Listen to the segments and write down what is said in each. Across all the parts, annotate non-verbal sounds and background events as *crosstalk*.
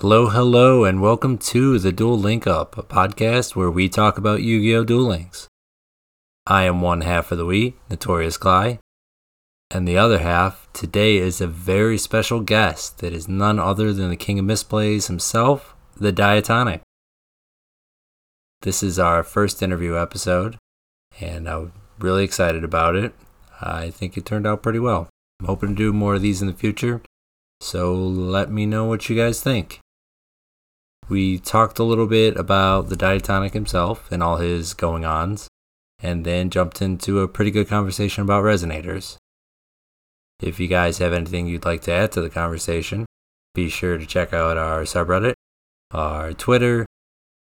Hello, hello, and welcome to the Duel Link Up, a podcast where we talk about Yu Gi Oh! Duel Links. I am one half of the we, Notorious Cly, and the other half today is a very special guest that is none other than the King of Misplays himself, the Diatonic. This is our first interview episode, and I'm really excited about it. I think it turned out pretty well. I'm hoping to do more of these in the future, so let me know what you guys think. We talked a little bit about the diatonic himself and all his going ons, and then jumped into a pretty good conversation about resonators. If you guys have anything you'd like to add to the conversation, be sure to check out our subreddit, our Twitter,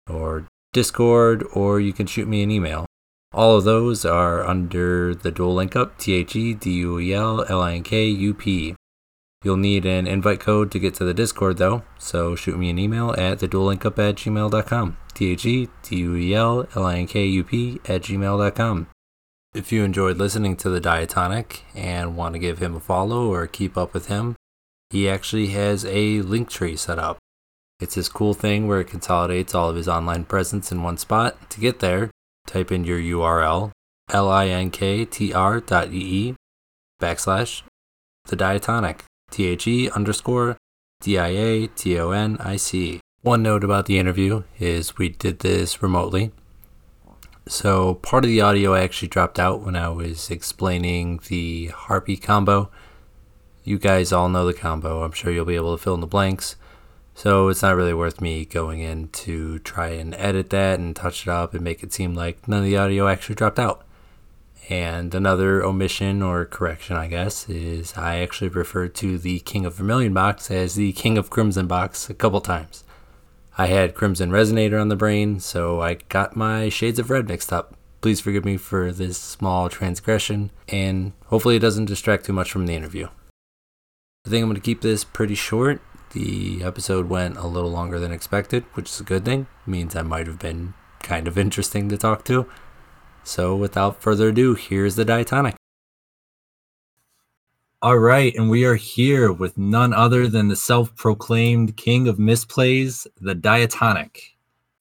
or Discord, or you can shoot me an email. All of those are under the Duel Link Up T H E D U E L L I N K U P. You'll need an invite code to get to the Discord though, so shoot me an email at theduellinkup at gmail.com. T H E D U E L L I N K U P at gmail.com. If you enjoyed listening to the Diatonic and want to give him a follow or keep up with him, he actually has a Linktree set up. It's this cool thing where it consolidates all of his online presence in one spot. To get there, type in your URL, linktr dot backslash the diatonic, T-H-E underscore D-I-A-T-O-N-I-C. One note about the interview is we did this remotely. So part of the audio I actually dropped out when I was explaining the Harpy combo. You guys all know the combo. I'm sure you'll be able to fill in the blanks. So it's not really worth me going in to try and edit that and touch it up and make it seem like none of the audio actually dropped out. And another omission or correction, I guess, is I actually referred to the King of Vermilion box as the King of Crimson box a couple times. I had Crimson Resonator on the brain, so I got my Shades of Red mixed up. Please forgive me for this small transgression, and hopefully it doesn't distract too much from the interview. I think I'm going to keep this pretty short. The episode went a little longer than expected, which is a good thing. It means I might have been kind of interesting to talk to. So, without further ado, here's the Diatonic. All right, and we are here with none other than the self proclaimed king of misplays, the Diatonic.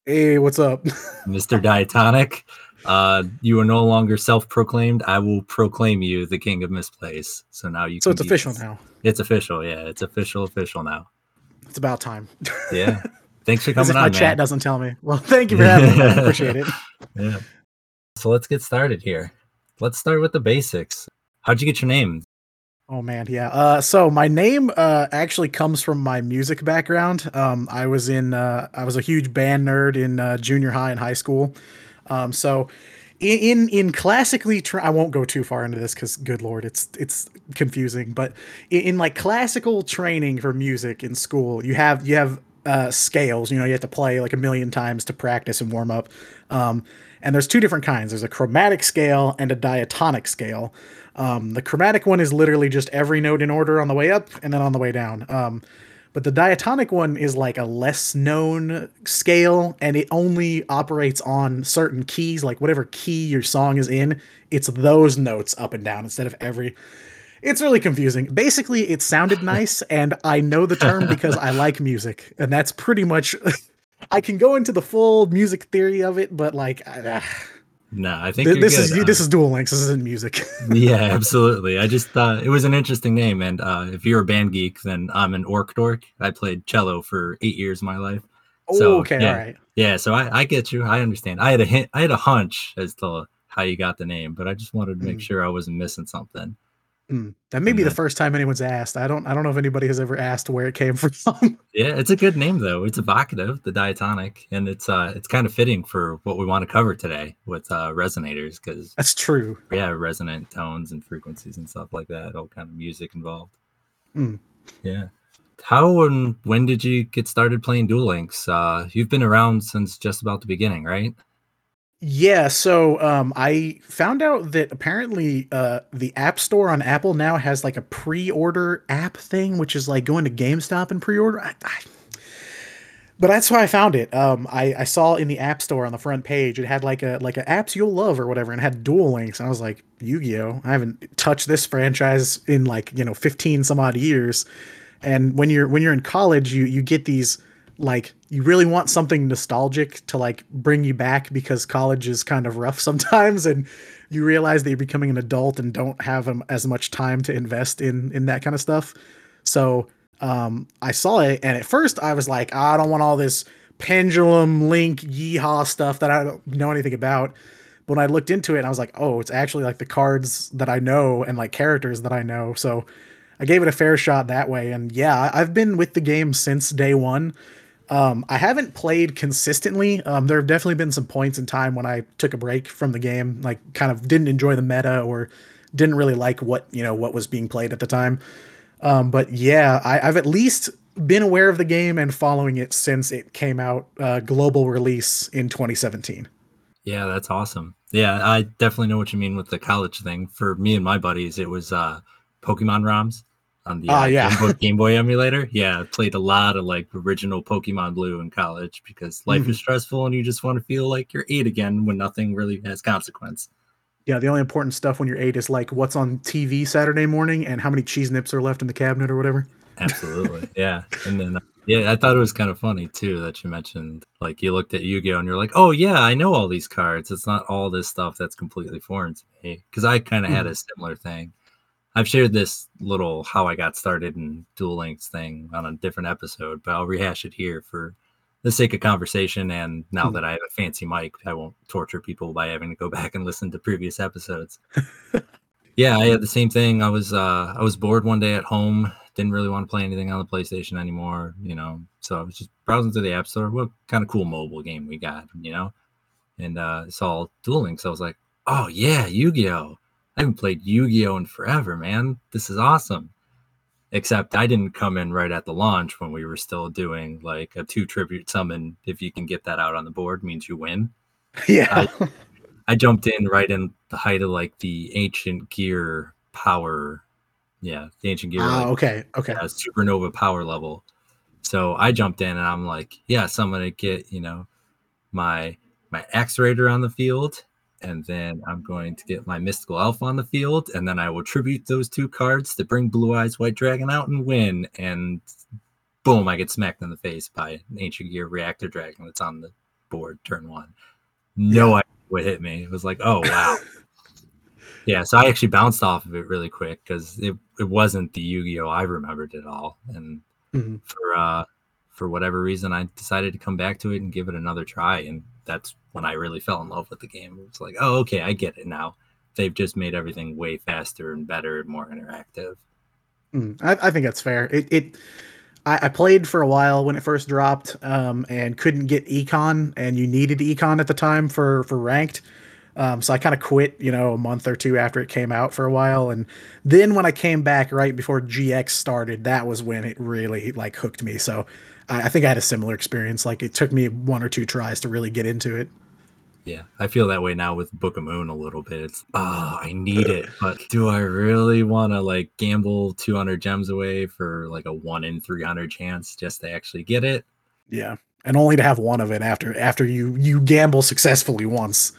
Hey, what's up? *laughs* Mr. Diatonic, uh, you are no longer self proclaimed. I will proclaim you the king of misplays. So now you So can it's official now. It's official, yeah. It's official, official now. It's about time. Yeah. *laughs* Thanks for As coming if on, my man. chat doesn't tell me. Well, thank you for having me. I appreciate it. *laughs* Yeah. So let's get started here. Let's start with the basics. How'd you get your name? Oh man, yeah. Uh, so my name uh, actually comes from my music background. Um, I was in uh, I was a huge band nerd in uh, junior high and high school. Um, so in in, classically, tra- I won't go too far into this because good lord, it's it's confusing. But in, in like classical training for music in school, you have you have uh, scales. You know, you have to play like a million times to practice and warm up. Um, and there's two different kinds. There's a chromatic scale and a diatonic scale. Um, the chromatic one is literally just every note in order on the way up and then on the way down. Um, but the diatonic one is like a less known scale and it only operates on certain keys, like whatever key your song is in, it's those notes up and down instead of every. It's really confusing. Basically, it sounded nice, and I know the term because I like music, and that's pretty much. *laughs* I can go into the full music theory of it, but like, uh, No, I think th- this good. is Uh, this is Duel Links. This isn't music. *laughs* yeah, absolutely. I just thought it was an interesting name. And uh, if you're a band geek, then I'm an orc dork. I played cello for eight years of my life. oh, So, okay, yeah. all right. Yeah, so I, I get you. I understand. I had a hint, I had a hunch as to how you got the name, but I just wanted to make Mm. sure I wasn't missing something. Mm, That may be the first time anyone's asked. I don't. I don't know if anybody has ever asked where it came *laughs* from. Yeah, it's a good name though. It's evocative, the diatonic, and it's uh it's kind of fitting for what we want to cover today with uh resonators because That's true. yeah, resonant tones and frequencies and stuff like that, all kind of music involved. Mm. Yeah. How and when did you get started playing Duel Links? Uh you've been around since just about the beginning, right? Yeah, so um, I found out that apparently uh, the App Store on Apple now has like a pre-order app thing, which is like going to GameStop and pre-order. I, I, but that's why I found it. Um, I, I saw in the App Store on the front page it had like a like a apps you'll love or whatever, and had Duel Links, and I was like, Yu-Gi-Oh! I haven't touched this franchise in like you know fifteen some odd years. And when you're when you're in college, you you get these like you really want something nostalgic to like bring you back because college is kind of rough *laughs* sometimes and you realize that you're becoming an adult and don't have um, as much time to invest in in that kind of stuff. So um i saw it and at first i was like i don't want all this pendulum link yeehaw stuff that i don't know anything about. But when i looked into it i was like oh it's actually like the cards that i know and like characters that i know. So i gave it a fair shot that way and yeah i've been with the game since day one um, I haven't played consistently. Um, there have definitely been some points in time when I took a break from the game, like kind of didn't enjoy the meta or didn't really like what you know what was being played at the time. Um, but yeah, I, have at least been aware of the game and following it since it came out uh, global release in 2017. Yeah, that's awesome. Yeah, I definitely know what you mean with the college thing. For me and my buddies, it was uh, Pokemon ROMs on the uh, yeah. Game, Boy, *laughs* Game, Boy, emulator. Yeah, played a lot of like original Pokemon Blue in college because life mm-hmm. is stressful and you just want to feel like you're eight again when nothing really has consequence. Yeah, the only important stuff when you're eight is like what's on TV Saturday morning and how many cheese nips are left in the cabinet or whatever. Absolutely, *laughs* yeah. And then yeah, I thought it was kind of funny too that you mentioned like you looked at Yu-Gi-Oh and you're like, oh yeah, I know all these cards. It's not all this stuff that's completely foreign to me because I kind of mm-hmm. had a similar thing I've shared this little how I got started in Duel Links thing on a different episode, but I'll rehash it here for the sake of conversation. And now mm-hmm. that I have a fancy mic, I won't torture people by having to go *laughs* back and listen to previous episodes. *laughs* yeah, I had the same thing. I was uh, I was bored one day at home, didn't really want to play anything on the PlayStation anymore, you know. So I was just browsing through the App Store. What kind of cool mobile game we got, you know? And uh, saw Duel Links. I was like, oh yeah, Yu-Gi-Oh! I haven't played Yu-Gi-Oh in forever, man. This is awesome. Except I didn't come in right at the launch when we were still doing like a two tribute summon. If you can get that out on the board, means you win. *laughs* Yeah. I, I jumped in right in the height of like the ancient gear power. Yeah, the ancient gear. Ah, like, okay. Okay. Yeah, supernova power level. So I jumped in and I'm like, yes, I'm gonna get, you know, my my Axe Raider on the field and then I'm going to get my mystical elf on the field, and then I will tribute those two cards to bring Blue Eyes White Dragon out and win. And boom, I get smacked in the face by an ancient gear reactor dragon that's on the board turn one. No idea what hit me. It was like, oh wow. *laughs* yeah, so I actually bounced off of it really quick because it, it wasn't the Yu-Gi-Oh! I remembered at all. And mm-hmm. for uh for whatever reason I decided to come back to it and give it another try. And that's when I really fell in love with the game. It's like, oh, okay, I get it now. They've just made everything way faster and better and more interactive. Mm, I, I, think that's fair. It, it I, I, played for a while when it first dropped, um, and couldn't get econ, and you needed econ at the time for for ranked. Um, so I kind of quit, you know, a month or two after it came out for a while, and then when I came back right before GX started, that was when it really like hooked me. So I, I think I had a similar experience. Like it took me one or two tries to really get into it. Yeah, I feel that way now with Book of Moon a little bit. It's oh, I need uh, it, but do I really want to like gamble 200 gems away for like a one in 300 chance just to actually get it? Yeah, and only to have one of it after after you you gamble successfully once.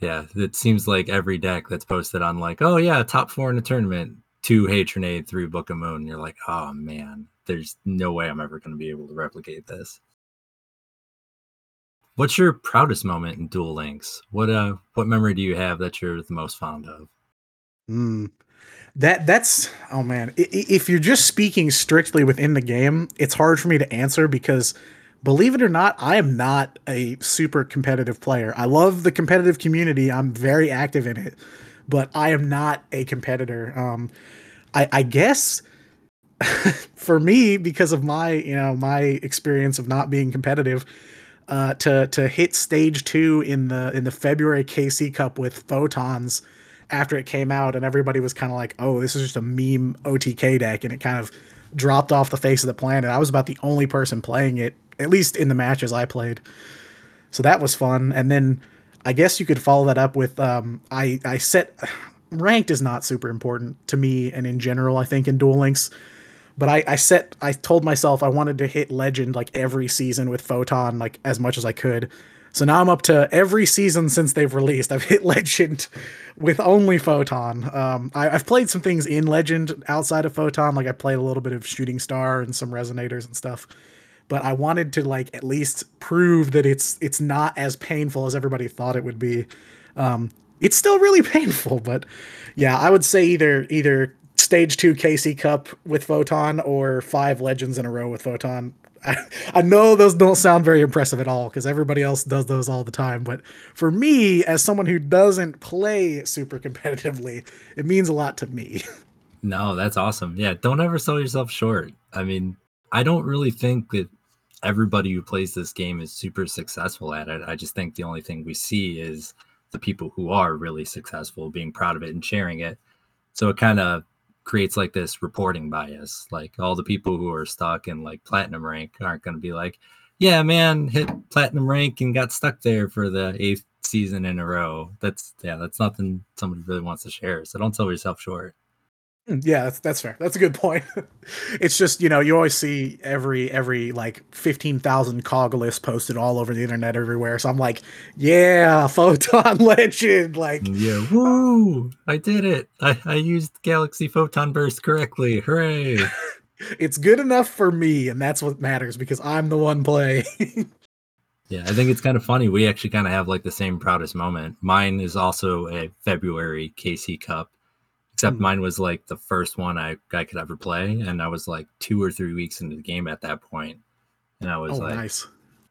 Yeah, it seems like every deck that's posted on like, oh yeah, top four in the tournament, two Hey, Trunade, three Book of Moon. You're like, oh man, there's no way I'm ever going to be able to replicate this. What's your proudest moment in Duel Links? What uh, what memory do you have that you're the most fond of? Hmm. That that's oh man. If you're just speaking strictly within the game, it's hard for me to answer because believe it or not, I am not a super competitive player. I love the competitive community. I'm very active in it, but I am not a competitor. Um, I, I guess *laughs* for me, because of my you know my experience of not being competitive, uh, to to hit stage two in the in the February KC Cup with photons after it came out, and everybody was kind of like, "Oh, this is just a meme OTK deck," and it kind of dropped off the face of the planet. I was about the only person playing it, at least in the matches I played. So that was fun. And then I guess you could follow that up with um, I I set *sighs* ranked is not super important to me and in general. I think in Duel Links but I, I set I told myself I wanted to hit legend like every season with photon like as much as I could. So now I'm up to every season since they've released. I've *laughs* hit legend with only photon. Um, I, have played some things in legend outside of photon, like I played a little bit of shooting star and some resonators and stuff. but I wanted to like at least prove that it's it's not as painful as everybody thought it would be. Um, it's still really *laughs* painful, but yeah, I would say either either stage two KC Cup with Photon or five legends in a row with Photon. I, *laughs* I know those don't sound very impressive at all because everybody else does those all the time. But for me, as someone who doesn't play super competitively, it means a lot to me. *laughs* No, that's awesome. Yeah, don't ever sell yourself short. I mean, I don't really think that everybody who plays this game is super successful at it. I just think the only thing we see is the people who are really successful being proud of it and sharing it. So it kind of creates like this reporting bias. Like all the people who are stuck in like platinum rank aren't going to be like, yeah, man, hit platinum rank and got stuck there for the eighth season in a row. That's yeah, that's nothing somebody really wants to share. So don't sell yourself short. Mm, yeah, that's that's fair. That's a good point. *laughs* it's just you know you always see every every like fifteen thousand KOG list posted all over the internet everywhere. So I'm like, yeah, *laughs* photon legend. Like, yeah, woo! I did it. I I used Galaxy Photon Burst correctly. Hooray! *laughs* it's good enough for me, and that's what matters because I'm the one playing. yeah, I think it's kind of funny. We actually kind of have like the same proudest moment. Mine is also a February KC Cup except mm. mine was like the first one I, I could ever play and i was like two or three weeks into the game at that point. And i was oh, like nice.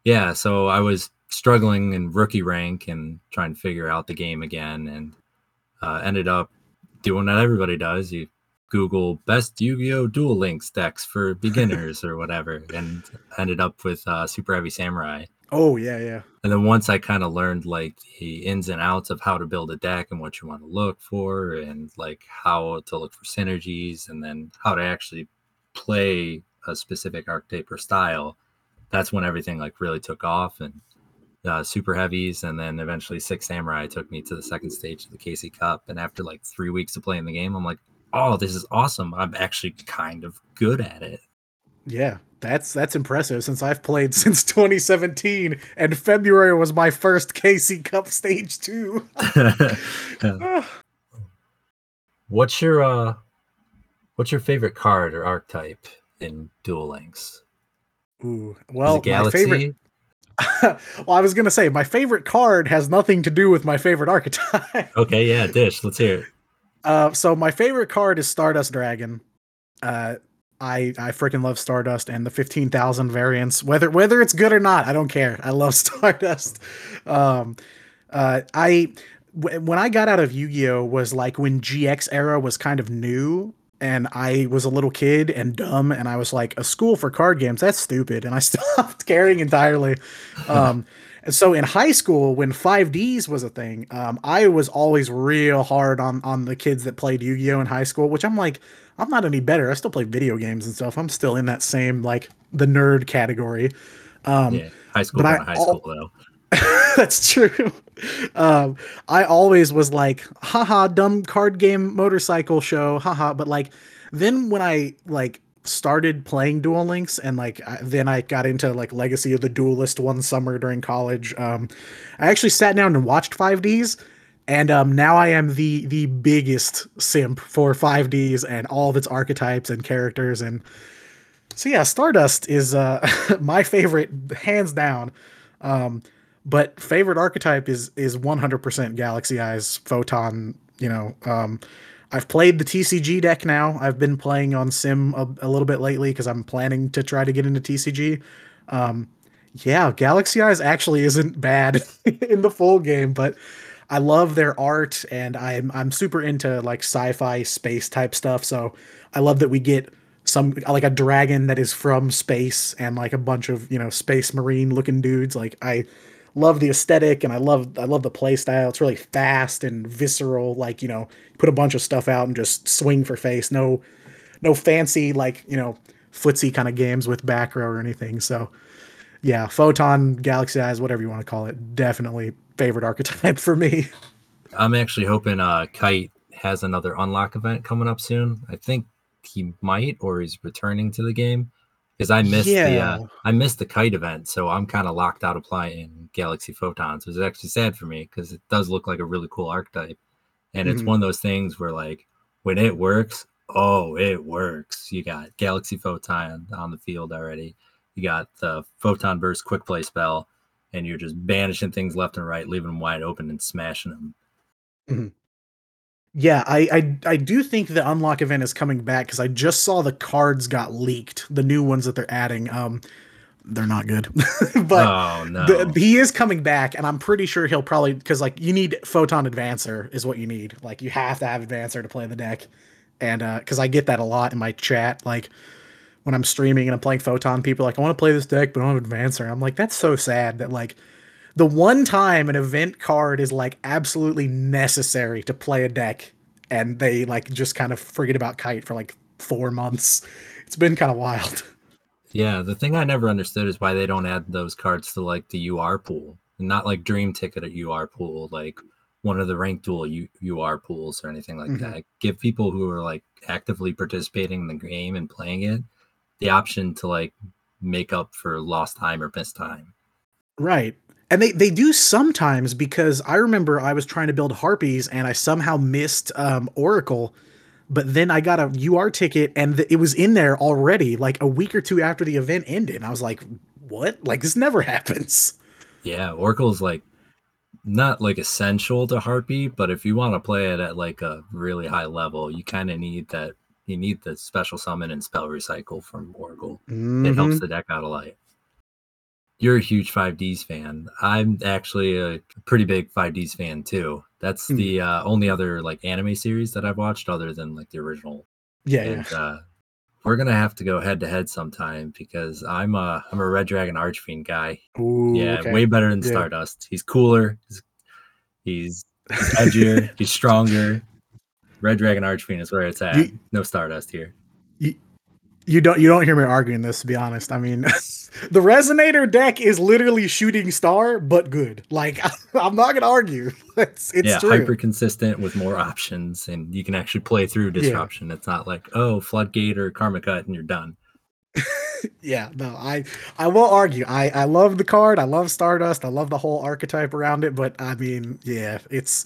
Yeah so i was struggling in rookie rank and trying to figure out the game again and uh, ended up doing what everybody does. You google best yu-gi-oh! Duel links decks for beginners or whatever and ended up with uh, super heavy samurai Oh yeah, yeah. And then once I kind of learned like the ins and outs of how to build a deck and what you want to look for and like how to look for synergies and then how to actually play a specific archetype or style, that's when everything like really took off and uh, super heavies and then eventually six samurai took me to the second stage of the KC Cup. And after like three weeks of playing the game, I'm like, oh, this is awesome. I'm actually kind of good at it. Yeah, that's that's impressive since I've played *laughs* since 2017 and February was my first KC Cup stage 2. *laughs* *laughs* what's your uh what's your favorite card or archetype in Duel Links? Ooh, well, my favorite well, I was gonna say my favorite card has nothing to do with my favorite archetype. okay, yeah, dish. Let's hear it. Uh, so my favorite card is Stardust Dragon. Uh, I I freaking love Stardust and the fifteen thousand variants. Whether whether it's good or not, I don't care. I love *laughs* Stardust. Um, uh, I w- when I got out of Yu Gi Oh was like when GX era was kind of new, and I was a little kid and dumb, and I was like, a school for card games that's stupid, and I *laughs* stopped caring entirely. Um, and so in high school, when 5Ds was a thing, um, I was always real hard on on the kids that played Yu Gi Oh in high school, which I'm like I'm not any better. I still play video games and stuff. I'm still in that same like the nerd category. Um, yeah, high school, but I, high school though. *laughs* that's true. Um, I always was like, haha, dumb card game motorcycle show, haha. But like, then when I like started playing Duel Links and like I, then I got into like Legacy of the Duelist one summer during college. Um, I actually sat down and watched 5Ds and um, now I am the the biggest simp for 5Ds and all of its archetypes and characters and so yeah, Stardust is uh, *laughs* my favorite hands down. Um, but favorite archetype is is 100% Galaxy Eyes Photon. You know, um, I've played the TCG deck now. I've been playing on Sim a, a little bit lately because I'm planning to try to get into TCG. Um, yeah, Galaxy Eyes actually isn't bad *laughs* in the full game, but I love their art and I'm I'm super into like sci-fi space type stuff. So I love that we get some like a dragon that is from space and like a bunch of, you know, space marine looking dudes. Like I love the aesthetic and I love I love the play style. It's really fast and visceral, like, you know, put a bunch of stuff out and just swing for face. No no fancy like, you know, footsie kind of games with back row or anything. So yeah, Photon, Galaxy Eyes, whatever you want to call it, definitely favorite archetype *laughs* for me. I'm actually hoping uh, Kite has another unlock event coming up soon. I think he might, or he's returning to the game because I missed yeah. the uh, I missed the Kite event, so I'm kind of locked out of playing Galaxy Photons, which is actually sad for me because it does look like a really cool archetype, and mm-hmm. it's one of those things where like when it works, oh, it works. You got Galaxy Photon on the field already. You got the photon burst quick play spell, and you're just banishing things left and right, leaving them wide open and smashing them. Mhm. Yeah, I, I I do think the unlock event is coming back because I just saw the cards got leaked, the new ones that they're adding. Um, they're not good, *laughs* but oh no, the, he is coming back, and I'm pretty sure he'll probably because like you need photon advancer is what you need. Like you have to have advancer to play the deck, and uh, because I get that a lot in my chat, like when I'm streaming and I'm playing photon, people are like I want to play this deck, but I don't have advancer. I'm like that's so sad that like the one time an event card is like absolutely necessary to play a deck and they like just kind of forget about kite for like four months it's been kind of wild *laughs* Yeah, the thing I never understood is why they don't add those cards to like the UR pool, and not like Dream Ticket at UR pool, like one of the ranked duel U- UR pools or anything like Mhm. that. Give people who are like actively participating in the game and playing it the option to like make up for lost time or missed time. right and they they do sometimes because i remember i was trying to build harpies and i somehow missed um oracle but then i got a ur ticket and th- it was in there already like a week or two after the event ended and i was like what like this never *laughs* happens Yeah, Oracle is like not like essential to Harpy, but if you want to play it at like a really high level, you kind of need that. You need the special summon and spell recycle from Oracle. It Mhm. helps the deck out a lot. You're a huge 5Ds fan. I'm actually a pretty big 5Ds fan too. That's Hmm. the uh, only other like anime series that I've watched other than like the original. yeah, yeah. Uh, we're gonna have to go head to head sometime because I'm a I'm a Red Dragon Archfiend guy. Ooh, yeah, okay. way better than Yeah. Stardust. He's cooler. He's he's, he's edgier. *laughs* he's stronger. Red Dragon Archfiend is where it's at. You- no Stardust here. You don't you don't hear me arguing this to be honest. I mean, *laughs* the resonator deck is literally shooting star, but good. Like *laughs* I'm not gonna argue. *laughs* It's it's yeah, true. hyper consistent with more options, and you can actually play through disruption. It's not like oh floodgate or karma cut and you're done. yeah, no, I I will argue. I I love the card. I love Stardust. I love the whole archetype around it. But I mean, yeah, it's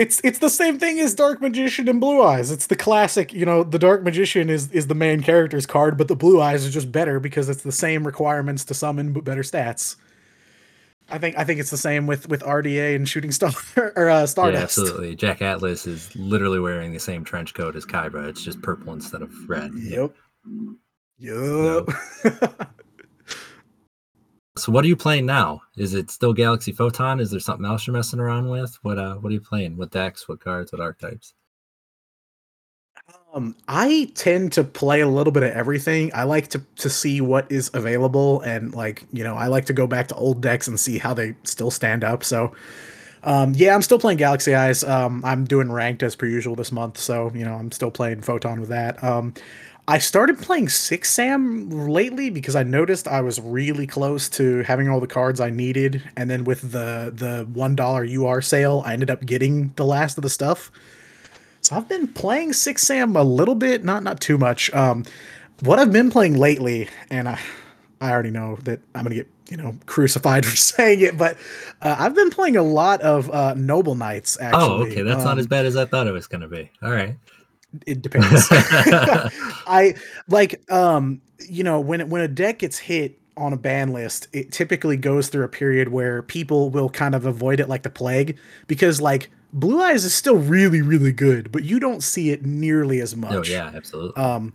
it's it's the same thing as Dark Magician and Blue Eyes. It's the classic. You know, the Dark Magician is is the main character's card, but the Blue Eyes is just better because it's the same requirements to summon but better stats. I think I think it's the same with with RDA and Shooting Star *laughs* or uh, Stardust. Yeah, absolutely. Jack Atlas is literally wearing the same trench coat as Kaiba. It's just purple instead of red. Yep. Yep. *laughs* So what are you playing now? Is it still Galaxy Photon? Is there something else you're messing around with? What uh what are you playing? What decks? What cards? What archetypes? Um, I tend to play a little bit of everything. I like to to see what is available, and like you know, I like to go back to old decks and see how they still stand up. So, um, yeah, I'm still playing Galaxy Eyes. Um, I'm doing ranked as per usual this month, so you know, I'm still playing Photon with that. Um, I started playing Six Sam lately because I noticed I was really close to having all the cards I needed, and then with the the one dollar UR sale, I ended up getting the last of the stuff. So I've been playing Six Sam a little bit, not not too much. Um, what I've been playing lately, and I, I already know that I'm gonna get you know crucified *laughs* for saying it, but uh, I've been playing a lot of uh, Noble Knights. Actually, oh, okay. That's not Um, as bad as I thought it was gonna be. All right. It depends. *laughs* I like um you know when when a deck gets hit on a ban list, it typically goes through a period where people will kind of avoid it like the plague because like Blue Eyes is still really really good, but you don't see it nearly as much. Oh yeah, absolutely. Um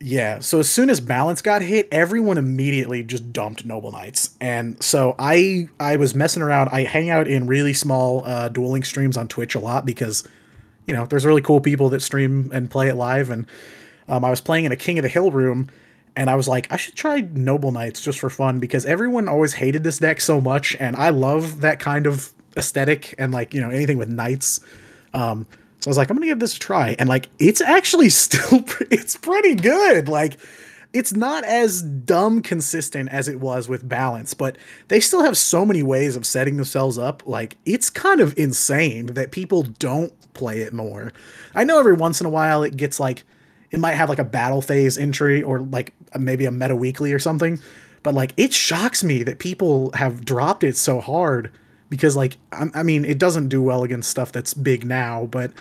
yeah, so as soon as balance got hit, everyone immediately just dumped Noble Knights. And so I I was messing around. I hang out in really small uh dueling streams on Twitch a lot because you know, there's really cool people that stream and play it live and um, I was playing in a King of the Hill room and I was like, I should try Noble Knights just for fun because everyone always hated this deck so much and I love that kind of aesthetic and like, you know, anything with knights. Um so I was like, I'm gonna give this a try, and like, it's actually *laughs* still it's pretty good. Like, it's not as dumb consistent as it was with balance, but they still have so many ways of setting themselves up. Like, it's kind of insane that people don't play it more. I know every once in a while it gets like, it might have like a battle phase entry or like maybe a meta weekly or something, but like, it shocks me that people have dropped it so hard because like I, I mean it doesn't do well against stuff that's big now but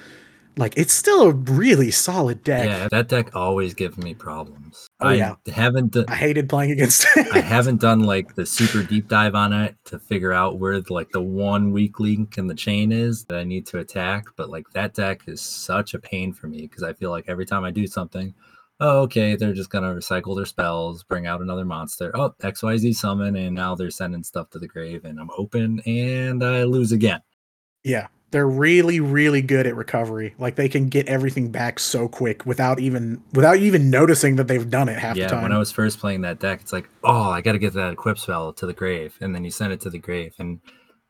like it's still a really solid deck. Yeah, that deck always gives me problems. Oh, I yeah. haven't I hated playing against *laughs* it. I haven't done like the super deep dive on it to figure out where like the one weak link in the chain is that I need to attack. But like that deck is such a pain for me because I feel like every time I do something, oh okay, they're just gonna recycle their spells, bring out another monster. Oh, XYZ summon, and now they're sending stuff to the grave, and I'm open and I lose again. Yeah, they're really, really good at recovery. Like they can get everything back so quick without even without even noticing that they've done it half yeah, the time. Yeah, when I was first playing that deck, it's like, oh, I got to get that equip spell to the grave, and then you send it to the grave, and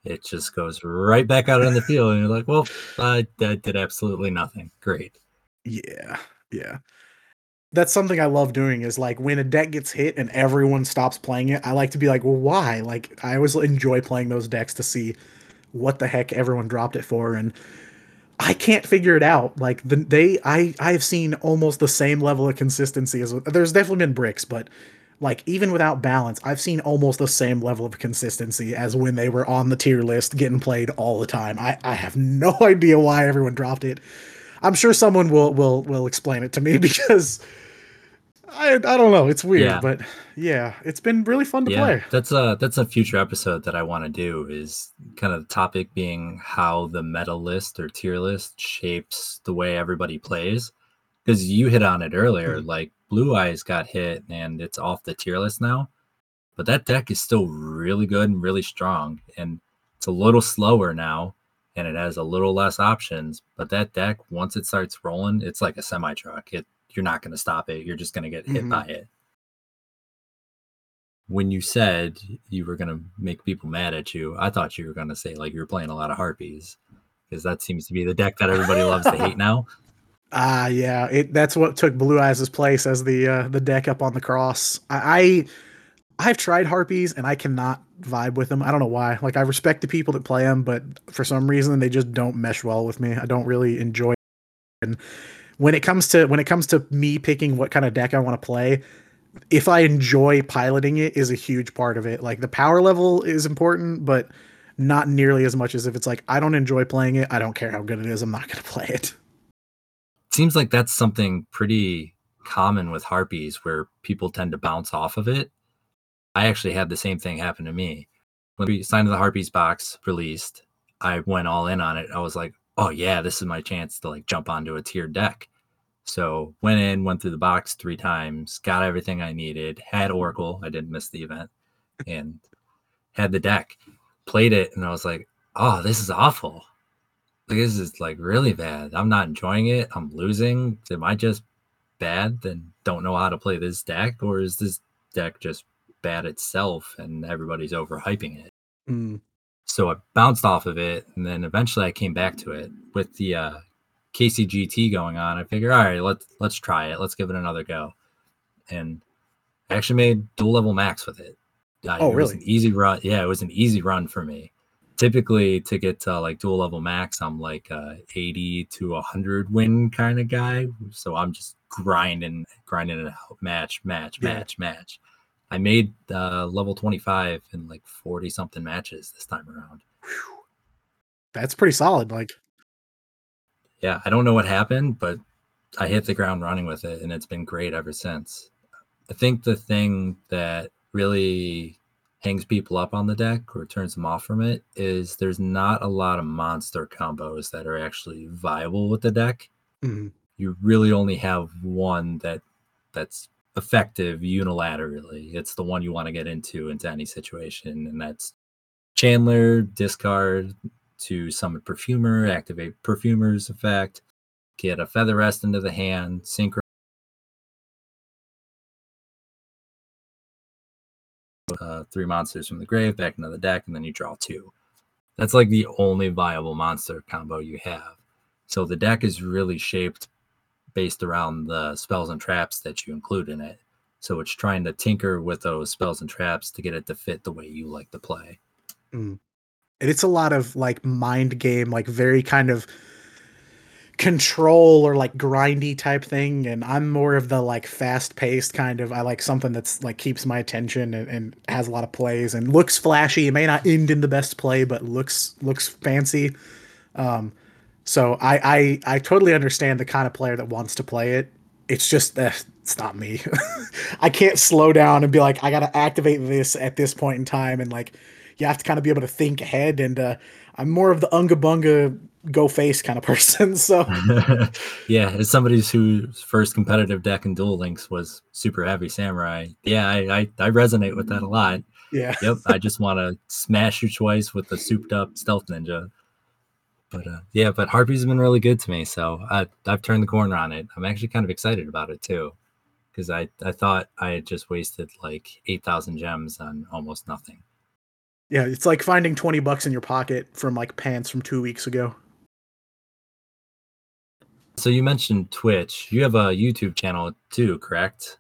it just goes right back out on the field, and you're like, well, I, that did absolutely nothing. Great. yeah, yeah. That's something I love doing is like when a deck gets hit and everyone stops playing it, I like to be like, well, why? Like I always enjoy playing those decks to see what the heck everyone dropped it for and I can't figure it out. Like the, they, I, I have seen almost the same level of consistency as there's definitely been bricks, but like even without balance, I've seen almost the same level of consistency as when they were on the tier list getting played all the time. I, I have *laughs* no idea why everyone dropped it. I'm sure someone will will will explain it to me *laughs* because I I don't know. It's weird, Yeah. but yeah, it's been really fun to yeah, play. that's a that's a future episode that I want to do. Is kind of the topic being how the meta list or tier list shapes the way everybody plays. Because you hit on it earlier, hmm. like Blue Eyes got hit and it's off the tier list now, but that deck is still really good and really strong, and it's a little slower now, and it has a little less options. But that deck, once it starts rolling, it's like a semi truck. It you're not going to stop it. You're just going to get hit Mhm. by it when you said you were going to make people mad at you, I thought you were going to say like you were playing a lot of harpies because that seems to be the deck that everybody loves to hate *laughs* now. Ah, yeah, it that's what took Blue Eyes' place as the uh, the deck up on the cross. I, I I've tried harpies and I cannot vibe with them. I don't know why. Like I respect the people that play them, but for some reason they just don't mesh well with me. I don't really enjoy. It. And when it comes to when it comes to me picking what kind of deck I want to play, if I enjoy piloting it is a huge part of it. Like the power level is important, but not nearly as much as if it's like I don't enjoy playing it. I don't care how good it is. I'm not going *laughs* to play it. Seems like that's something pretty common with harpies where people tend to bounce off of it. I actually had the same thing happen to me. When we signed the harpies box released, I went all in on it. I was like, oh yeah, this is my chance to like jump onto a tiered deck. So went in, went through the box three times, got everything I needed, had Oracle. I didn't miss the event, and had the deck. Played it, and I was like, "Oh, this is awful. Like, this is like really bad. I'm not enjoying it. I'm losing. Am I just bad? Then don't know how to play this deck, or is this deck just bad itself and everybody's overhyping it?" Mm. So I bounced off of it, and then eventually I came back to it with the uh, KCGT going on. I figured, all right, let's let's try it. Let's give it another go, and I actually made duel level max with it. Uh, Oh, it was an easy run. Yeah, it was an easy run for me. Typically, to get to like duel level max, I'm like a 80 to 100 win kind of guy. So I'm just grinding, grinding it out, match, match, Yeah. match, match. I made uh, level 25 in like 40 something matches this time around. That's pretty solid. Like, Yeah, I don't know what happened, but I hit the ground running with it and it's been great ever since. I think the thing that really hangs people up on the deck or turns them off from it is there's not a lot of monster combos that are actually viable with the deck. mm, You really only have one that that's effective unilaterally. It's the one you want to get into into any situation, and that's Channeler discard to summon Perfumer, activate Perfumer's effect, get a Feather Rest into the hand, synchro. Uh, three monsters from the grave back into the deck, and then you draw two. That's like the only viable monster combo you have. So the deck is really shaped based around the spells and traps that you include in it. So it's trying to tinker with those spells and traps to get it to fit the way you like to play. mm. And it's a lot of like mind game, like very kind of control or like grindy type thing. And I'm more of the like fast paced kind of. I like something that's like keeps my attention and, and has a lot of plays and looks flashy. It may not end in the best play, but looks looks fancy. Um, So I, I I totally understand the kind of player that wants to play it. It's just uh, it's not me. *laughs* I can't slow down and be like, I gotta activate this at this point in time, and like you have to kind of be able to think ahead. And uh, I'm more of the unga bunga go face kind of *laughs* person. So *laughs* yeah, as somebody whose first competitive deck in Duel Links was Super Heavy Samurai, yeah, I, I, I resonate with that a lot. Yeah. Yep. I just want to smash you twice with the souped up stealth ninja. But uh, yeah, but Harpy's been really good to me, so I, I've turned the corner on it. I'm actually kind of excited about it too, because I I thought I had just wasted like eight thousand gems on almost nothing. Yeah, it's like finding twenty bucks in your pocket from like pants from two weeks ago. So you mentioned Twitch. You have a YouTube channel too, correct?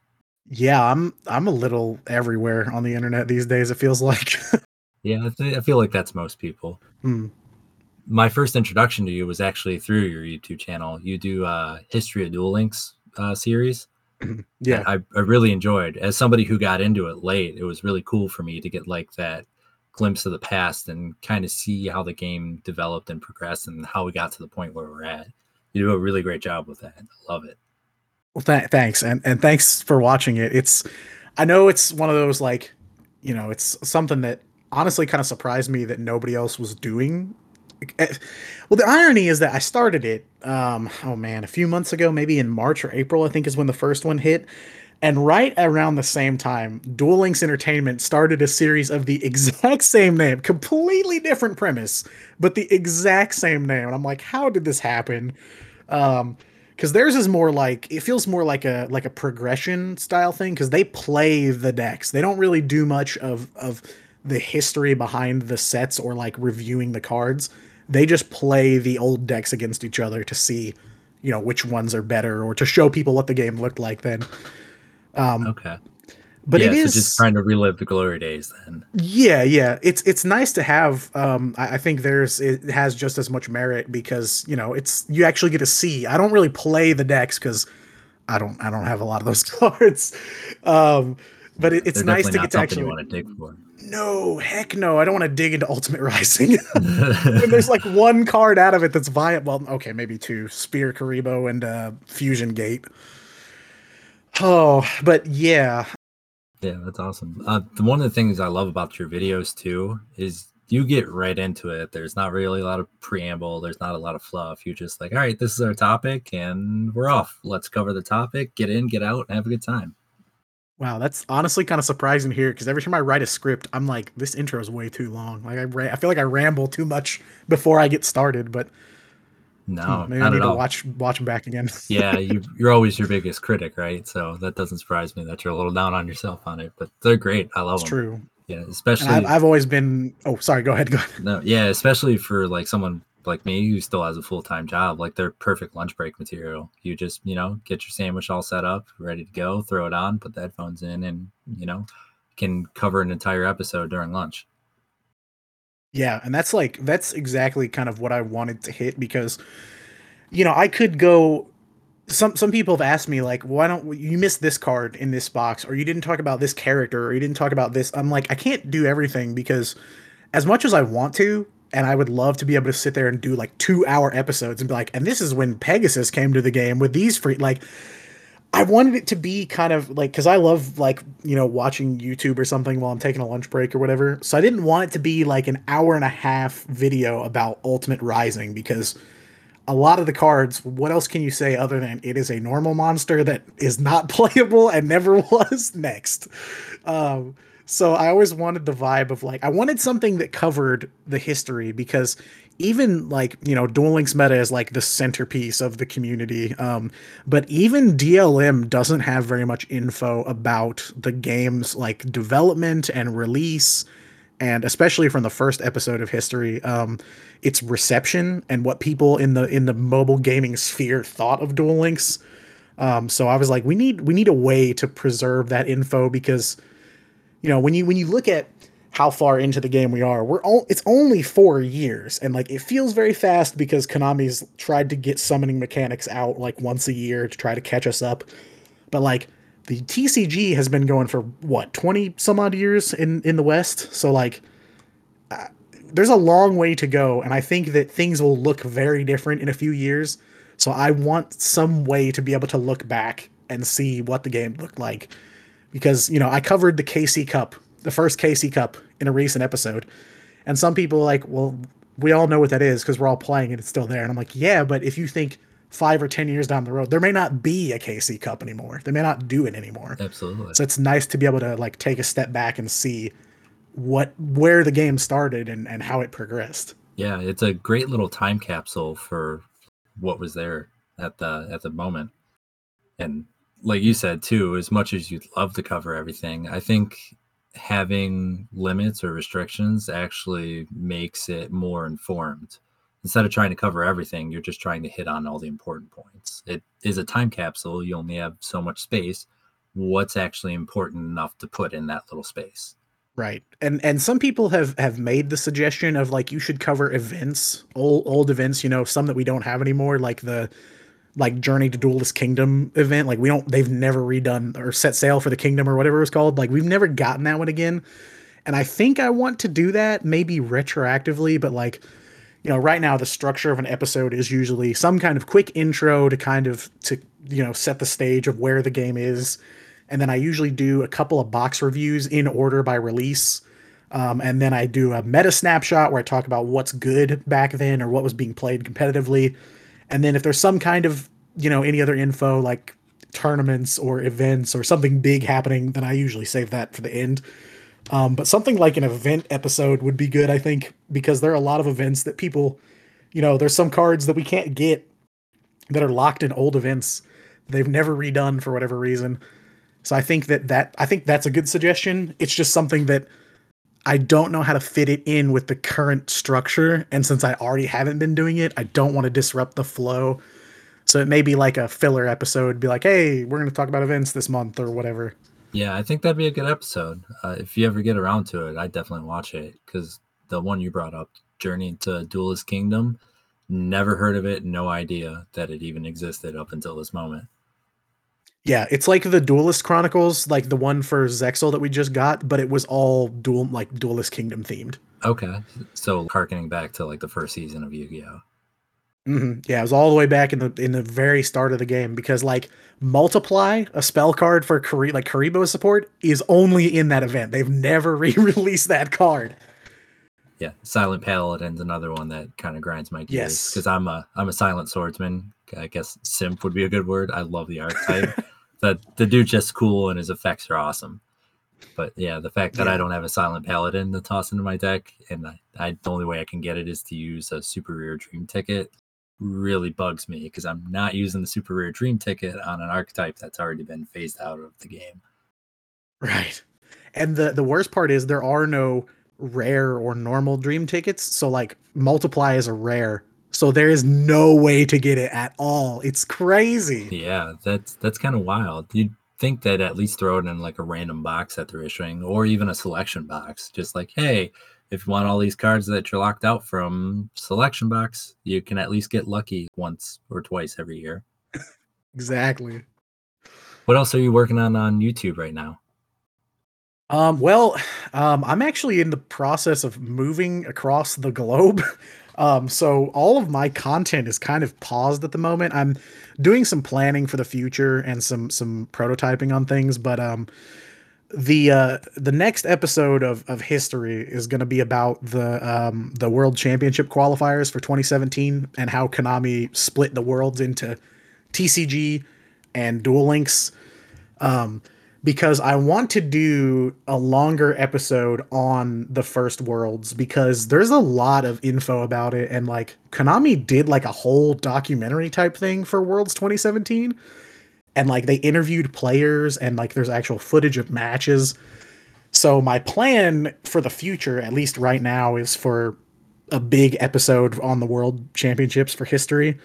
Yeah, I'm I'm a little everywhere on the internet these days. It feels like. *laughs* yeah, I, th- I, feel like that's most people. Hmm. My first introduction to you was actually through your YouTube channel. You do a history of Duel Links uh, series. yeah, I, I really enjoyed. As somebody who got into it late, it was really cool for me to get like that glimpse of the past and kind of see how the game developed and progressed and how we got to the point where we're at. You do a really great job with that. I love it. Well, th- thanks, and and thanks for watching it. It's, I know it's one of those like, you know, it's something that honestly kind of surprised me that nobody else was doing. Well, the irony is that I started it, um, oh man, a few months ago, maybe in March or April, I think is when the first one hit. And right around the same time, Duel Links Entertainment started a series of the *laughs* exact same name, completely different premise, but the exact same name. And I'm like, how did this happen? Um, because theirs is more like it feels more like a like a progression style thing because they play the decks. They don't really do much of of the history behind the sets or like reviewing the cards. They just play the old decks against each other to see, you know, which ones are better or to show people what the game looked like then. Um, okay. But yeah, it is so just trying to relive the glory days then. Yeah, yeah. It's it's nice to have. Um, I, I think there's it has just as much merit because you know it's you actually get to see. I don't really play the decks because I don't I don't have a lot of those *laughs* cards. Um, but it, it's They're nice to get to actually want to dig for. No, heck no. I don't want to dig into Ultimate Rising. *laughs* there's like one card out of it that's viable. Well, okay, maybe two. Sphere Kuriboh and uh, Fusion Gate. Oh, but yeah, yeah, that's awesome. Uh, one of the things I love about your videos too is you get right into it. There's not really a lot of preamble. There's not a lot of fluff. You're just like, all right, this is our topic, and we're off. Let's cover the topic, get in, get out, and have a good time. Wow, that's honestly kind of surprising here because every time I write a script, I'm like, this intro is way too long. Like I, ra- I feel like I ramble too much before I get started. But no, hmm, maybe I need to watch watch them back again. *laughs* yeah, you, you're always your biggest critic, right? So that doesn't surprise me that you're a little down on yourself on it. But they're great. I love it's them. True. Yeah, especially I've, I've, always been. Oh, sorry. Go ahead. Go ahead. No, yeah, especially for like someone like me who still has a full time job. Like they're perfect lunch break material. You just you know get your sandwich all set up, ready to go, throw it on, put the headphones in, and you know can cover an entire episode during lunch. Yeah, and that's like that's exactly kind of what I wanted to hit because you know, I could go some some people have asked me like why don't you miss this card in this box or you didn't talk about this character or you didn't talk about this i'm like i can't do everything because as much as i want to and i would love to be able to sit there and do like two hour episodes and be like and this is when pegasus came to the game with these free like i wanted it to be kind of like because i love like you know watching youtube or something while i'm taking a lunch break or whatever so i didn't want it to be like an hour and a half video about ultimate rising because a lot of the cards, what else can you say other than it is a normal monster that is not *laughs* playable and never *laughs* was next? Um, so I always wanted the vibe of like I wanted something that covered the history because even like you know Duel Links meta is like the centerpiece of the community. Um, but even DLM doesn't have very much info about the game's like development and release and especially from the first episode of history um, its reception and what people in the in the mobile gaming sphere thought of duel links um, so i was like we need we need a way to preserve that info because you know when you when you look at how far into the game we are we're all it's only four years and like it feels very fast because konami's tried to get summoning mechanics out like once a year to try to catch us up but like the TCG has been going for what 20 some odd years in in the West. So like there's a long way to go, and I think that things will look very different in a few years. So I want some way to be able to look back and see what the game looked like, because you know I covered the KC Cup, the first KC Cup, in a recent episode, and some people are like, well, we all know what that is because we're all playing and it's still there. And I'm like, yeah, but if you think five or ten years down the road, there may not be a KC Cup anymore. They may not do it anymore. Absolutely. So it's nice to be able to like take a step back and see what where the game started and, and how it progressed. Yeah, it's a great little time capsule for what was there at the at the moment. And like you said too, as much as you'd love to cover everything, I think having limits or restrictions actually makes it more informed. Instead of trying to cover everything, you're just trying to hit on all the important points. It is a time capsule. You only have so much space. What's actually important enough to put in that little space? Right. And and some people have have made the suggestion of like you should cover events, old old events, you know, some that we don't have anymore like the like Journey to Duelist Kingdom event. Like we don't they've never redone or set sail for the kingdom or whatever it was called. Like we've never gotten that one again. And I think I want to do that maybe retroactively, but like you know, right now the structure of an episode is usually some kind of quick intro to kind of to you know set the stage of where the game is, and then I usually do a couple of box reviews in order by release, um, and then I do a meta snapshot where I talk about what's good back then or what was being played competitively, and then if there's some kind of you know any other info like tournaments or events or something big happening, then I usually save that for the end. Um, but something like an event episode would be good, I think, because there are a lot of events that people, you know, there's some cards that we can't get that are locked in old events they've never redone for whatever reason. So I think that that I think that's a good suggestion. It's just something that I don't know how to fit it in with the current structure, and since I already haven't been doing it, I don't want to disrupt the flow. So it may be like a filler episode, be like, "Hey, we're going to talk about events this month or whatever." Yeah, I think that'd be a good episode. Uh, if you ever get around to it, I'd definitely watch it because the one you brought up, Journey to Duelist Kingdom, never heard of it, no idea that it even existed up until this moment. Yeah, it's like the Duelist Chronicles, like the one for Zexal that we just got, but it was all dual like Duelist Kingdom themed. Okay, so harkening back to like the first season of Yu-Gi-Oh. Mm-hmm. Yeah, it was all the way back in the in the very start of the game because like multiply a spell card for Kari- like Kuriboh support is only in that event. They've never *laughs* re-released that card. Yeah, Silent Paladin's another one that kind of grinds my gears Yes. because I'm a I'm a silent swordsman. I guess simp would be a good word. I love the archetype. *laughs* the the dude's just cool and his effects are awesome. But yeah, the fact that I don't have a silent paladin to toss into my deck, and I, I the only way I can get it is to use a super rare dream ticket, really bugs me because I'm not using the super rare dream ticket on an archetype that's already been phased out of the game. Right. And the the worst part is there are no rare or normal dream tickets. So like multiply is a rare. So there is no way to get it at all. It's crazy. Yeah, that's that's kind of wild. You'd think that at least throw it in like a random box that they're issuing, or even a selection box. Just like, hey, if you want all these cards that you're locked out from selection box, you can at least get lucky once or twice every year. Exactly. What else are you working on on YouTube right now? Um, well, *sighs* um, I'm actually in the process of moving across the globe. *laughs* Um, so all of my content is kind of paused at the moment. I'm doing some planning for the future and some some prototyping on things, but um the uh the next episode of of history is going to be about the um the world championship qualifiers for 2017 and how Konami split the worlds into TCG and Duel Links um because I want to do a longer episode on the first worlds because there's a lot of info about it. And like Konami did like a whole documentary type thing for Worlds 2017 and like they interviewed players and like there's actual footage of matches. So my plan for the future at least right now is for a big episode on the World Championships for history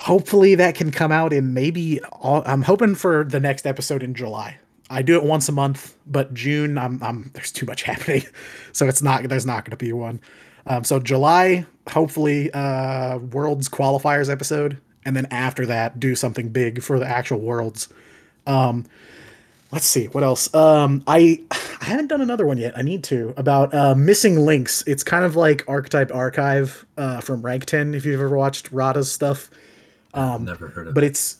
hopefully that can come out in maybe all, I'm hoping for the next episode in July. I do it once a month, but June I'm I'm there's too much *laughs* happening. So it's not there's not going to be one. Um, so July hopefully uh worlds qualifiers episode and then after that do something big for the actual worlds. Um let's see what else. Um, I I haven't done another one yet. I need to about uh, missing links. It's kind of like Archetype Archive uh, from Rank Ten. If you've ever watched Rada's stuff, um, never heard of. But it's